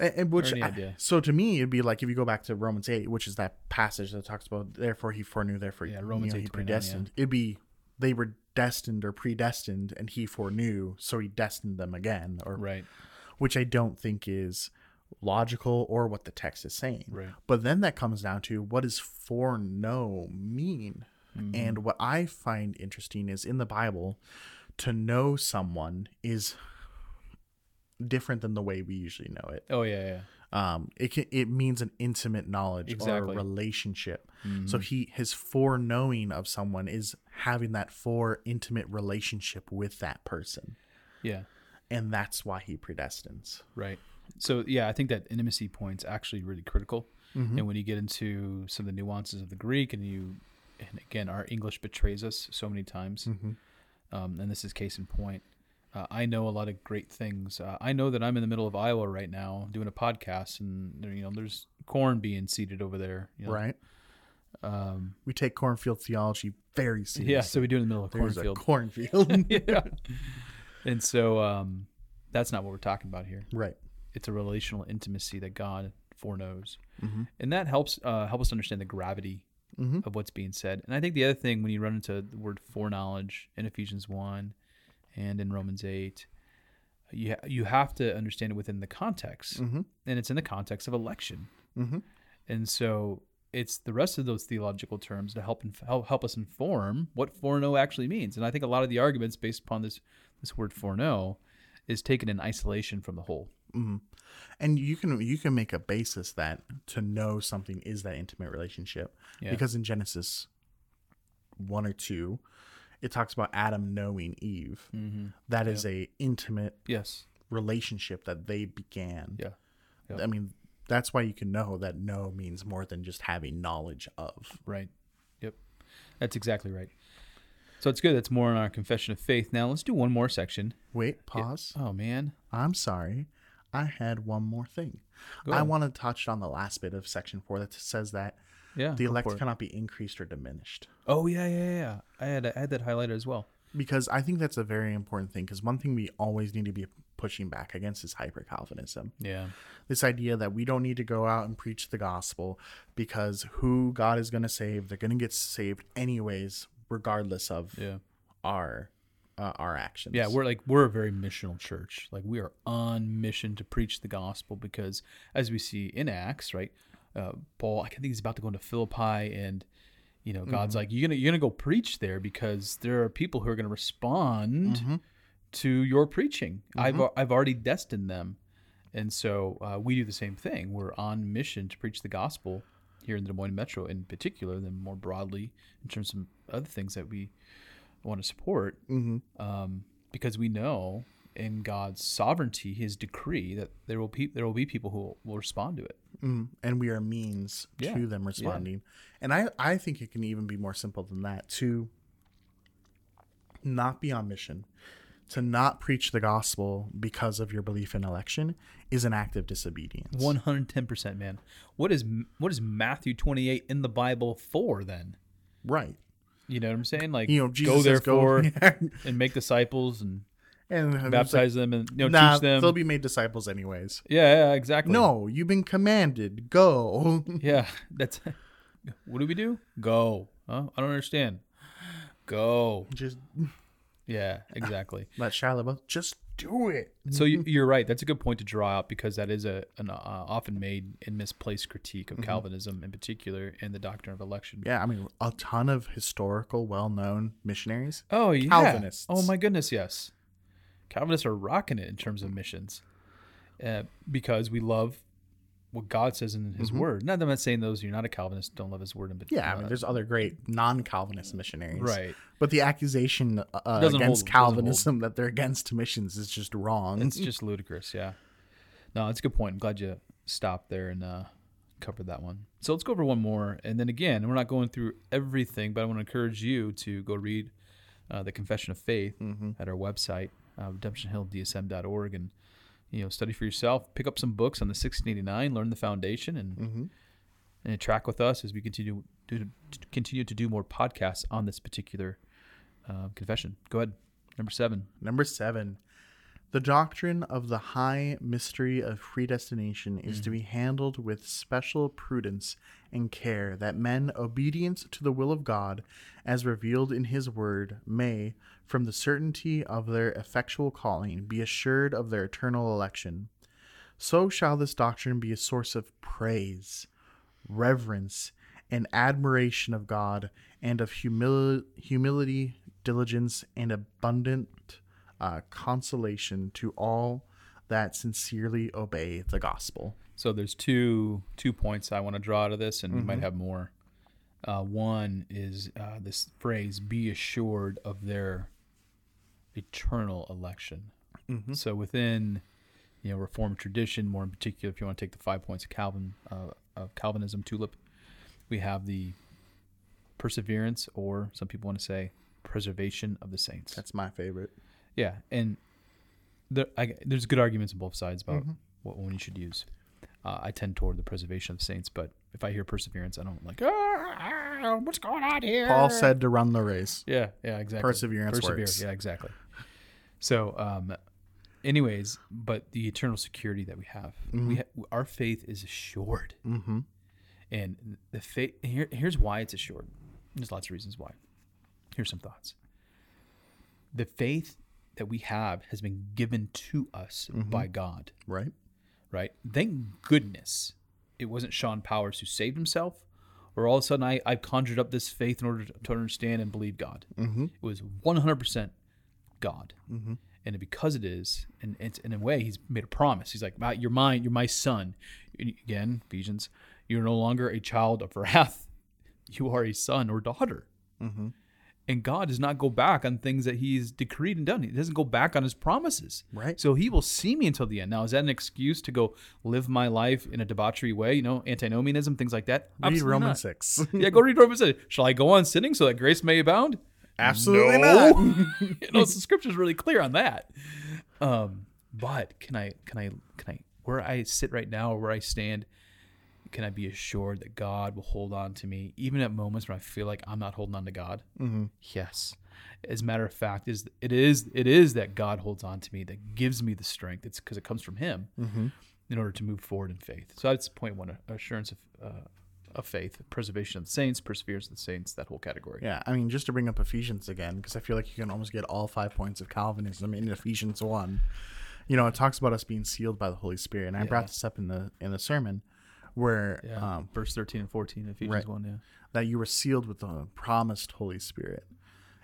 And, which I- idea. so to me it'd be like if you go back to Romans eight, which is that passage that talks about therefore he foreknew, therefore Yeah, you Romans know, he 8:29, predestined. It'd be they were destined or predestined, and he foreknew, so he destined them again, or Right. which I don't think is logical or what the text is saying. Right. But then that comes down to what does foreknow mean? Mm-hmm. And what I find interesting is in the Bible, to know someone is different than the way we usually know it. Oh yeah, yeah. Um, it can, it means an intimate knowledge Exactly. or a relationship. Mm-hmm. So he his foreknowing of someone is having that fore intimate relationship with that person, Yeah. and that's why he predestines. Right. So yeah, I think that intimacy point's actually really critical. Mm-hmm. And when you get into some of the nuances of the Greek, and you, and again, our English betrays us so many times. Mm-hmm. Um, and this is case in point. Uh, I know a lot of great things. Uh, I know that I'm in the middle of Iowa right now doing a podcast, and there, you know, there's corn being seeded over there. You know? Right? Um, We take cornfield theology very seriously. yeah. So we do it in the middle of There's cornfield. a cornfield. yeah. And so um, that's not what we're talking about here. right. It's a relational intimacy that God foreknows, Mm-hmm. and that helps uh, help us understand the gravity Mm-hmm. of what's being said. And I think the other thing when you run into the word foreknowledge in Ephesians one and in Romans eight, you ha- you have to understand it within the context, Mhm. and it's in the context of election. Mhm. And so it's the rest of those theological terms to help inf- help help us inform what foreknow actually means. And I think a lot of the arguments based upon this this word foreknow is taken in isolation from the whole. and you can you can make a basis that to know something is that intimate relationship Yeah. because in genesis 1 or 2 it talks about adam knowing eve mm-hmm. That is a intimate Yes. relationship that they began Yeah. Yeah. i mean that's why you can know that know means more than just having knowledge of Right. Yep. That's exactly right. So it's good. That's more on our confession of faith. Now let's do one more section. wait pause Oh man. i'm sorry i had one more thing i want to touch on the last bit of section 4 that says that Yeah. the elect cannot be increased or diminished Oh yeah, yeah, yeah. I had I had that highlighted as well. because I think that's a very important thing. Because one thing we always need to be pushing back against is hyper Calvinism. Yeah. This idea that we don't need to go out and preach the gospel because who God is going to save, they're going to get saved anyways, regardless of Yeah. our uh, our actions. Yeah, we're like we're a very missional church. Like we are on mission to preach the gospel because, as we see in Acts, right, uh, Paul, I think he's about to go into Philippi, and you know, God's like, you're gonna you're gonna go preach there because there are people who are gonna respond to your preaching. I've I've already destined them, and so uh, we do the same thing. We're on mission to preach the gospel here in the Des Moines Metro, in particular, then more broadly in terms of other things that we want to support um, because we know in God's sovereignty, His decree, that there will be there will be people who will respond to it. Mm, and we are means Yeah, to them responding. And I, I think it can even be more simple than that to not be on mission, to not preach the gospel because of your belief in election is an act of disobedience. One hundred ten percent, man. What is what is Matthew twenty eight in the Bible for then? right. You know what I'm saying? Like You know, Jesus go says go- therefore and make disciples and and it's like, baptize them and you know nah, teach them. they'll be made disciples anyways. yeah, yeah, exactly. No, you've been commanded. Go. Yeah, that's what do we do? Go. Huh? I don't understand. Go. Just Yeah, exactly. let Shia LaBeouf just do it. So you, you're right. That's a good point to draw out because that is a an uh, often made and misplaced critique of Calvinism in particular and the doctrine of election. Yeah, I mean, a ton of historical, well-known missionaries. Oh yeah. Calvinists. Oh my goodness, yes. Calvinists are rocking it in terms of missions, uh, because we love what God says in His Word. Not that I'm not saying those you're not a Calvinist don't love His Word, but Mm-hmm. Yeah, I mean, there's other great non-Calvinist missionaries. right. But the accusation uh, against hold- Calvinism that they're against missions is just wrong. It's just ludicrous. Yeah. No, it's a good point. I'm glad you stopped there and uh, covered that one. So let's go over one more, and then again, we're not going through everything, but I want to encourage you to go read uh, the Confession of Faith at our website, uh, redemptionhilldsm.org, and you know study for yourself. Pick up some books on the 1689, learn the foundation, and and track with us as we continue to, to continue to do more podcasts on this particular uh, confession. Go ahead, number seven. Number seven, the doctrine of the high mystery of predestination is to be handled with special prudence and care, that men obedient to the will of God, as revealed in His Word, may, from the certainty of their effectual calling, be assured of their eternal election. So shall this doctrine be a source of praise, reverence, and admiration of God, and of humil- humility, diligence, and abundant uh, consolation to all that sincerely obey the gospel. So there's two two points I want to draw out of this, and we Mm-hmm. might have more. Uh, one is uh, this phrase: "Be assured of their eternal election." Mm-hmm. So within you know Reformed tradition, more in particular, if you want to take the five points of Calvin uh, of Calvinism tulip, we have the perseverance, or some people want to say preservation of the saints. That's my favorite. Yeah, and there, I, there's good arguments on both sides about Mm-hmm. what one you should use. Uh, I tend toward the preservation of the saints, but if I hear perseverance, I don't like. "Ah, what's going on here? Paul said to run the race. Yeah, yeah, exactly. Perseverance works. Yeah, exactly. So, um, anyways, but the eternal security that we have, we ha- our faith is assured, Mm-hmm. and the faith. Here, here's why it's assured. There's lots of reasons why. Here's some thoughts. The faith that we have has been given to us by God, Right. right? Thank goodness it wasn't Sean Powers who saved himself, or all of a sudden I, I conjured up this faith in order to, to understand and believe God. Mm-hmm. It was 100% God. Mm-hmm. And because it is, and it's in a way, he's made a promise. He's like, You're mine, you're my son. Again, Ephesians, you're no longer a child of wrath, you are a son or daughter. And God does not go back on things that He's decreed and done. He doesn't go back on His promises. Right. So He will see me until the end. Now, is that an excuse to go live my life in a debauchery way? You know, antinomianism, things like that. Read Absolutely Romans not. 6. yeah, go read Romans. 6. Shall I go on sinning so that grace may abound? Absolutely No. not. you know, so Scripture's really clear on that. Um, but can I, can I, can I, where I sit right now, or where I stand, can I be assured that God will hold on to me, even at moments when I feel like I'm not holding on to God? Mm-hmm. Yes. As a matter of fact, is it is it is that God holds on to me that gives me the strength. It's because it comes from Him in order to move forward in faith. So that's point one: assurance of uh, of faith, preservation of the saints, perseverance of the saints. That whole category. Yeah, I mean, just to bring up Ephesians again, because I feel like you can almost get all five points of Calvinism in Ephesians one. You know, it talks about us being sealed by the Holy Spirit, and I brought this up in the in the sermon, where Yeah. um, Verse thirteen and fourteen, Ephesians Right. one. Yeah. that you were sealed with the promised Holy Spirit,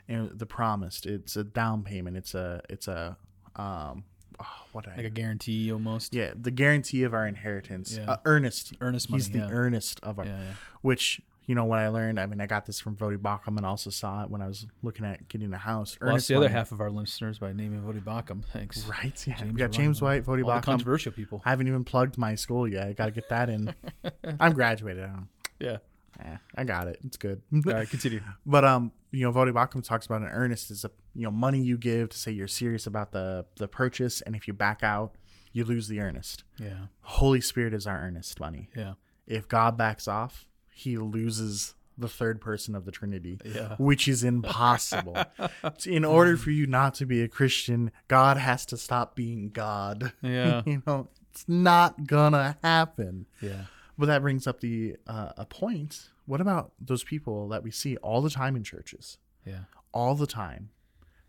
and the promised it's a down payment. It's a it's a um, oh, what I Like a guarantee almost. yeah the guarantee of our inheritance, Yeah. uh, earnest Earnest He's the yeah. earnest of our Yeah, yeah. which you know what I learned. I mean, I got this from Voddie Baucham and also saw it when I was looking at getting a house. Well, that's Earnest the other money. half of our listeners by naming Voddie Baucham. Thanks. Right. Yeah. James we got James White, the Baucham. controversial people. I haven't even plugged my school yet. I got to get that in. I'm graduated. I don't. Yeah. Eh, I got it. It's good. All right, continue. But um, you know, Voddie Baucham talks about an earnest is a you know money you give to say you're serious about the the purchase, and if you back out, you lose the earnest. Yeah. Holy Spirit is our earnest money. Yeah. If God backs off, He loses the third person of the Trinity, Yeah. which is impossible. In order for you not to be a Christian, God has to stop being God. Yeah. you know, it's not gonna happen. Yeah. But that brings up the uh, a point. What about those people that we see all the time in churches? Yeah. All the time,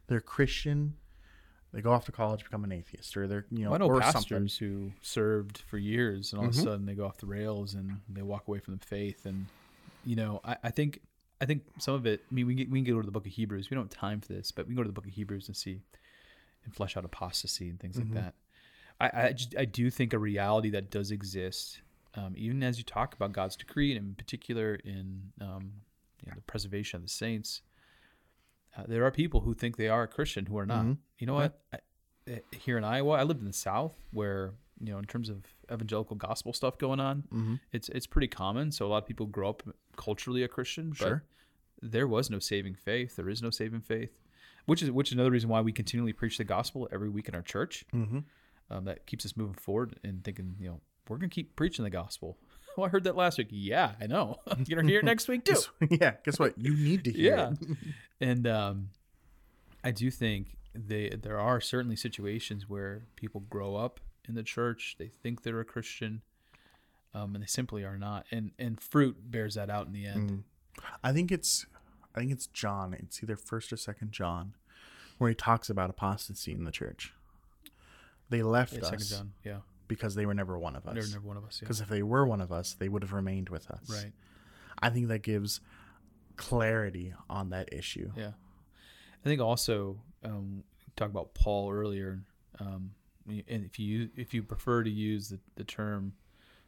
they're Christian. They go off to college, become an atheist, or they're you know, Well, I know or pastors something. who served for years and all Mm-hmm. of a sudden they go off the rails and they walk away from the faith. And, you know, I, I think, I think some of it, I mean, we, get, we can go to the book of Hebrews. We don't have time for this, but we can go to the book of Hebrews and see and flesh out apostasy and things Mm-hmm. like that. I, I, just, I do think a reality that does exist, um, even as you talk about God's decree, and in particular in um, you know, the preservation of the saints, uh, there are people who think they are a Christian who are not. You know what? I, here in Iowa, I lived in the South, where you know, in terms of evangelical gospel stuff going on, it's it's pretty common. So a lot of people grow up culturally a Christian, but Sure. there was no saving faith. There is no saving faith, which is which is another reason why we continually preach the gospel every week in our church. Mm-hmm. Um, that keeps us moving forward and thinking, you know, we're gonna keep preaching the gospel. Well, I heard that last week. Yeah, I know. You're gonna hear it next week too. yeah. Guess what? You need to hear Yeah, it. and um, I do think they there are certainly situations where people grow up in the church, they think they're a Christian, um, and they simply are not, and and fruit bears that out in the end. I think it's I think it's John. It's either first or second John, where he talks about apostasy in the church. They left Yeah, us Second John, yeah, because they were never one of us. they're never one of us. Yeah. Because if they were one of us, they would have remained with us. Right. I think that gives clarity on that issue. Yeah, I think also um, talk about Paul earlier, um, and if you if you prefer to use the, the term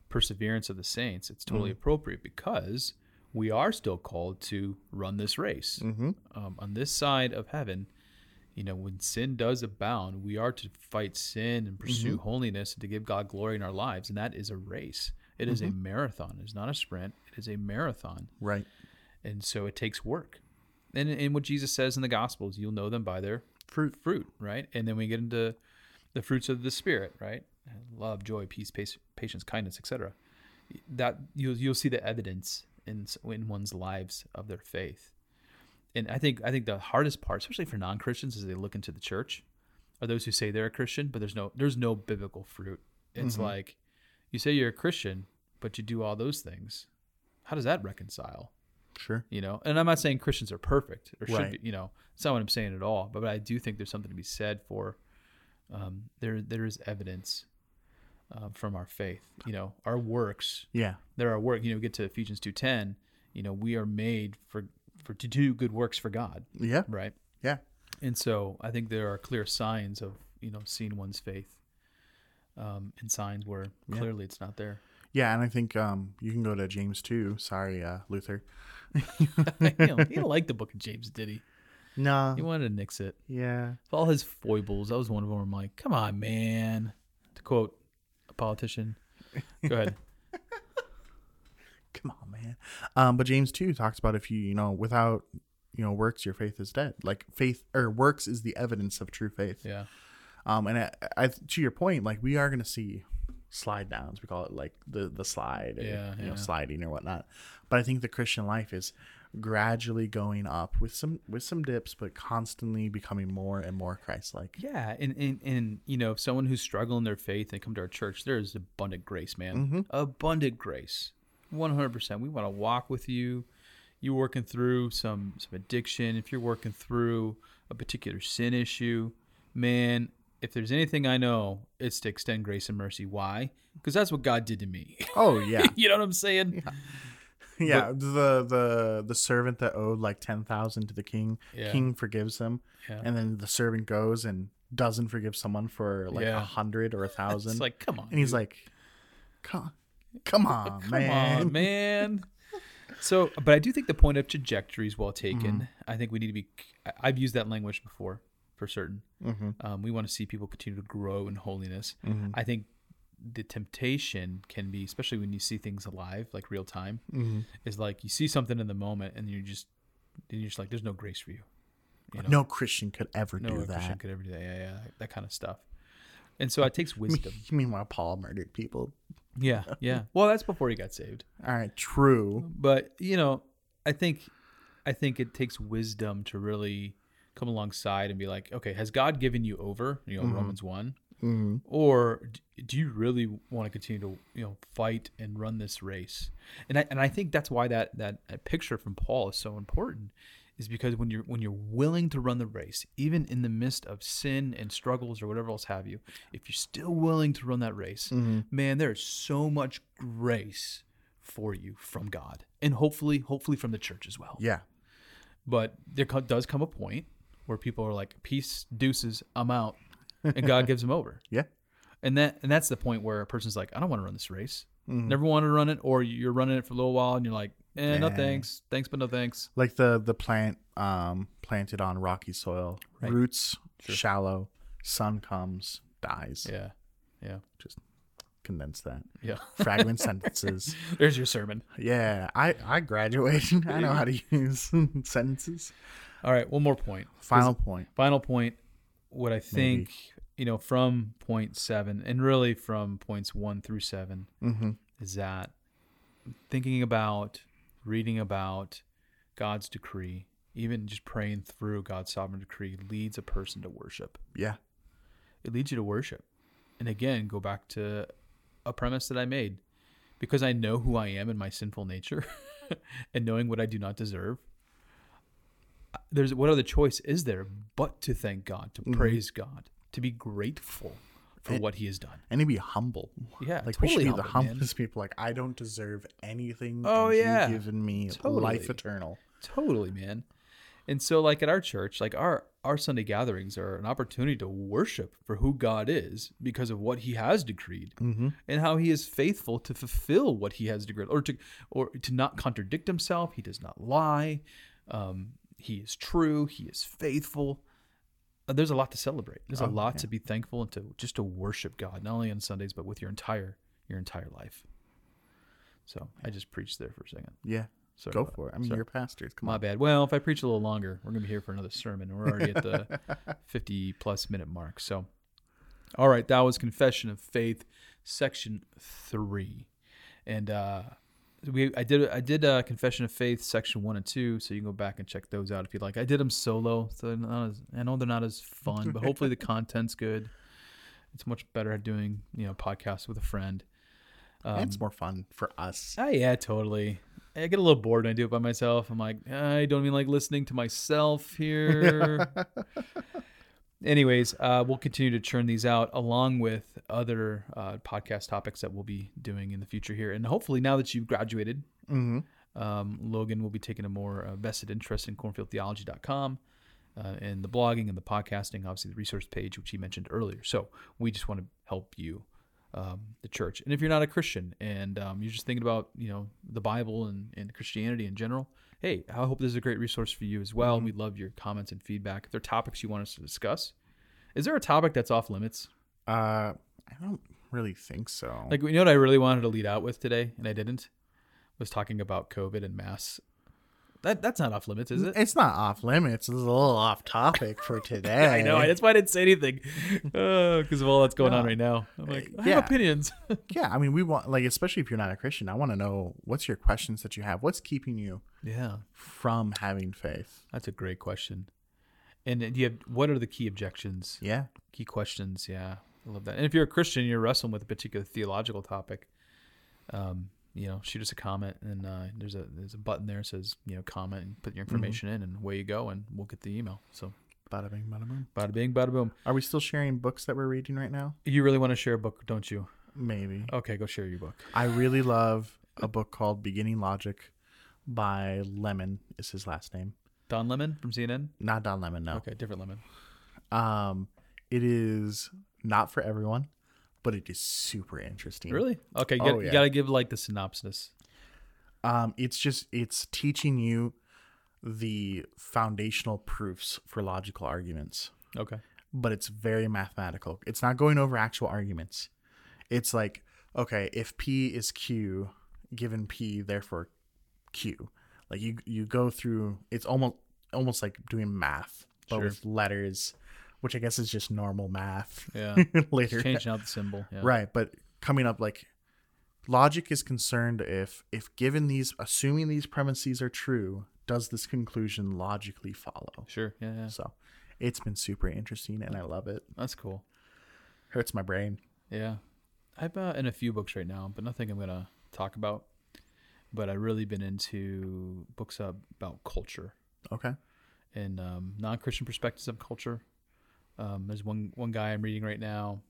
perseverance of the saints, it's totally appropriate because we are still called to run this race um, on this side of heaven. You know, when sin does abound, we are to fight sin and pursue mm-hmm. holiness and to give God glory in our lives, and that is a race. It is a mm-hmm. marathon. It's not a sprint. It is a marathon Right. and so it takes work. And and what Jesus says in the Gospels, you'll know them by their Fruit. fruit, right? And then we get into the fruits of the Spirit, right? Love, joy, peace, pace- patience, kindness, etc. That you'll you'll see the evidence in in one's lives of their faith. And I think I think the hardest part, especially for non Christians, is they look into the church, are those who say they're a Christian, but there's no there's no biblical fruit. It's like you say you're a Christian, but you do all those things. How does that reconcile? Sure. You know, and I'm not saying Christians are perfect or should be. You know, it's not what I'm saying at all. But, but I do think there's something to be said for um, there. There is evidence um, from our faith. You know, our works. Yeah. There are work. You know, we get to Ephesians two ten. You know, we are made for for to do good works for God. Yeah. Right. Yeah. And so I think there are clear signs of you know seeing one's faith, um, and signs where Yeah. clearly it's not there. Yeah, and I think um, you can go to James too. Sorry, uh, Luther. you know, he didn't like the Book of James, did he? No. He wanted to nix it. Yeah. With all his foibles, that was one of them. I'm like, come on, man. To quote a politician. Go ahead. Come on, man. Um, but James two talks about if you you know without you know works your faith is dead. Like faith or works is the evidence of true faith. Yeah. Um, and I, I, to your point, like we are gonna see slide downs. We call it like the the slide, or, Yeah, you know, yeah. sliding or whatnot. But I think the Christian life is gradually going up with some with some dips, but constantly becoming more and more Christ-like. Yeah, and, and and you know, if someone who's struggling in their faith and come to our church, there is abundant grace, man. Abundant grace, one hundred percent. We want to walk with you. You're working through some some addiction. If you're working through a particular sin issue, man, if there's anything I know, it's to extend grace and mercy. Why? Because that's what God did to me. Oh yeah, you know what I'm saying? yeah. Yeah. the the the servant that owed like ten thousand to the king, Yeah. king forgives him, Yeah. and then the servant goes and doesn't forgive someone for like a Yeah. hundred or a thousand. It's like, come on. and he's dude. like, "Come, come on, Come man." on, man. So, but I do think the point of trajectory is well taken. Mm-hmm. I think we need to be. I've used that language before, for certain. Mhm. Um, we want to see people continue to grow in holiness. Mm-hmm. I think the temptation can be, especially when you see things alive, like real time, Mm-hmm. is like you see something in the moment, and you're just, and you're just like, there's no grace for you. You know, No Christian could ever no do Christian that. could ever do that. Yeah, yeah, that kind of stuff. And so it takes wisdom. Meanwhile, Paul murdered people. yeah, yeah. Well, that's before he got saved. All right, true. but you know i think i think it takes wisdom to really come alongside and be like okay has god given you over you know romans 1 Mhm. or do you really want to continue to you know fight and run this race and i and i think that's why that, that picture from paul is so important is because when you're when you're willing to run the race even in the midst of sin and struggles or whatever else have you if you're still willing to run that race man there's so much grace for you from god and hopefully hopefully from the church as well Yeah. but there co- does come a point where people are like peace deuces i'm out and god gives them over Yeah. and that and that's the point where a person's like, I don't want to run this race. Mm-hmm. Never wanted to run it, or you're running it for a little while and you're like, eh, no thanks, thanks but no thanks. Like the the plant um planted on rocky soil, Right. roots shallow, sun comes, dies. Yeah, yeah, Just condense that. yeah. Fragment sentences. There's your sermon. Yeah, I I graduated. I know how to use sentences. All right, one more point. Final point. Final point. What I think, you know, from point seven and really from points one through seven Mm-hmm. is that thinking about, reading about God's decree, even just praying through God's sovereign decree leads a person to worship. Yeah. it leads you to worship. And again, go back to a premise that I made. Because I know who I am in my sinful nature and knowing what I do not deserve, there's what other choice is there but to thank God, to mm-hmm. praise God, to be grateful for And- what he has done. And to be humble. Yeah, Like we should totally be the humble, man. humblest people. Like I don't deserve anything. Oh, yeah. you've given me Totally. life eternal. Totally, man. And so like at our church, like our our Sunday gatherings are an opportunity to worship for who God is because of what he has decreed Mm-hmm. and how he is faithful to fulfill what he has decreed or to or to not contradict himself. He does not lie. Um, he is true. He is faithful. Uh, there's a lot to celebrate. There's a Oh, lot yeah. to be thankful and to just to worship God, not only on Sundays but with your entire your entire life. So I just preached there for a second. Yeah. Sorry Go for it. I mean, sorry. you're pastors. Come My on. bad. Well, if I preach a little longer, we're gonna be here for another sermon. We're already at the fifty plus minute mark. So, all right, that was Confession of Faith, section three, and uh, we I did I did uh, Confession of Faith, section one and two. So you can go back and check those out if you'd like. I did them solo, so not as, I know they're not as fun, but hopefully the content's good. It's much better at doing you know podcasts with a friend. Um, it's more fun for us. Oh yeah, totally. I get a little bored when I do it by myself. I'm like, I don't even like listening to myself here. Anyways, uh, we'll continue to churn these out along with other uh, podcast topics that we'll be doing in the future here. And hopefully, now that you've graduated, hmm um, Logan will be taking a more uh, vested interest in cornfieldtheology.com uh, and the blogging and the podcasting, obviously the resource page, which he mentioned earlier. So we just want to help you, um, the church. And if you're not a Christian and um, you're just thinking about, you know, the Bible and, and Christianity in general, hey, I hope this is a great resource for you as well. And We love your comments and feedback. If there are topics you want us to discuss, is there a topic that's off limits? Uh, I don't really think so. Like, you know what I really wanted to lead out with today, and I didn't? Was talking about COVID and mass. That that's not off limits, is it? it's not off limits. It's a little off topic for today. I know. That's why I didn't say anything because of all that's going on right now. I'm like, I Yeah. have opinions. Yeah, I mean, we want like, especially if you're not a Christian, I want to know what's your questions that you have. What's keeping you yeah, from having faith? that's a great question. And do you have what are the key objections, Yeah, key questions? Yeah, I love that. And if you're a Christian, you're wrestling with a particular theological topic. Um, you know, shoot us a comment, and uh, there's a there's a button there that says you know comment and put your information in, and away you go, and we'll get the email. So bada bing, bada boom. bada bing, bada boom. Are we still sharing books that we're reading right now? You really want to share a book, don't you? Maybe. Okay, go share your book. I really love a book called Beginning Logic by Lemmon. Is his last name? Don Lemon from CNN. Not Don Lemon. No. Okay, different Lemmon. Um, it is not for everyone, but it is super interesting. Really? Okay, you, Oh, got, you yeah. gotta give like the synopsis. Um, it's just it's teaching you the foundational proofs for logical arguments, Okay. but it's very mathematical. It's not going over actual arguments. It's like, okay, if P is Q, given P, therefore Q. Like you you go through it's almost almost like doing math, but Sure. with letters, which I guess is just normal math Yeah. later. Changing out the symbol. Yeah. Right, but coming up like logic is concerned if if given these assuming these premises are true, does this conclusion logically follow? Sure. Yeah, yeah. So, it's been super interesting and I love it. That's cool. Hurts my brain. Yeah. I'm uh, in a few books right now, but nothing I'm gonna talk about. But I've really been into books about culture Okay. and um, non-Christian perspectives of culture. Um, there's one one guy I'm reading right now.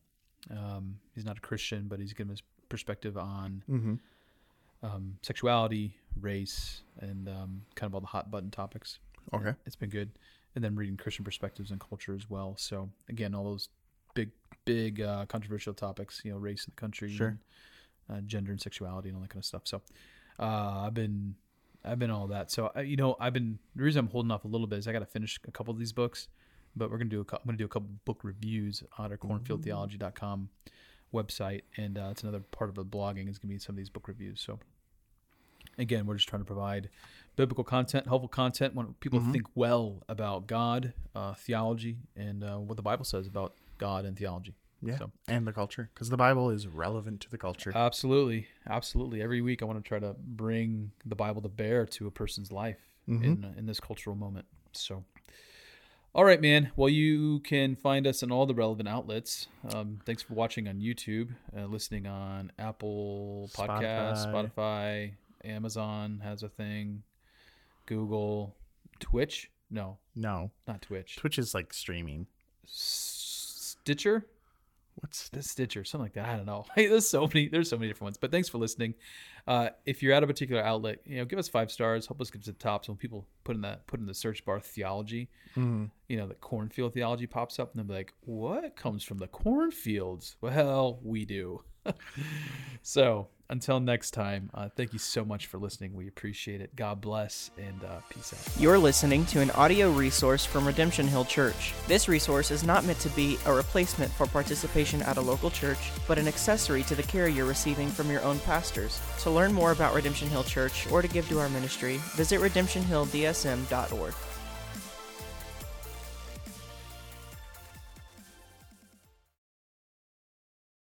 Um, he's not a Christian, but he's giving his perspective on Mm-hmm. um, sexuality, race, and um, kind of all the hot button topics. Okay. It's been good. And then reading Christian perspectives and culture as well. So again, all those big, big uh, controversial topics, you know, race in the country, Sure. and, uh, gender and sexuality, and all that kind of stuff. So uh, I've been, I've been all that. So uh, you know, I've been the reason I'm holding off a little bit is I got to finish a couple of these books, but we're gonna do a, I'm gonna do a couple book reviews on our cornfieldtheology.com website, and uh, it's another part of the blogging is gonna be some of these book reviews. So again, we're just trying to provide biblical content, helpful content, when people Mhm. think well about God, uh, theology, and uh, what the Bible says about God and theology. Yeah. So- And the culture because the Bible is relevant to the culture. Absolutely, absolutely. Every week, I want to try to bring the Bible to bear to a person's life Mhm. in in this cultural moment. So, all right, man. Well, you can find us in all the relevant outlets. Um, thanks for watching on YouTube, uh, listening on Apple Podcasts, Spotify. Spotify, Amazon has a thing, Google, Twitch. No, no. not Twitch. Twitch is like streaming. Stitcher. What's the Stitcher, something like that. I don't know. Hey, there's so many. There's so many different ones. But thanks for listening. Uh, if you're at a particular outlet, you know, give us five stars. Help us get to the top. So when people put in that put in the search bar theology, Mhm. you know, the cornfield theology pops up, and they're like, "What comes from the cornfields?" Well, we do. So until next time, uh, thank you so much for listening. We appreciate it. God bless and uh, peace out. You're listening to an audio resource from Redemption Hill Church. This resource is not meant to be a replacement for participation at a local church, but an accessory to the care you're receiving from your own pastors. To learn more about Redemption Hill Church or to give to our ministry, visit redemptionhilldsm.org.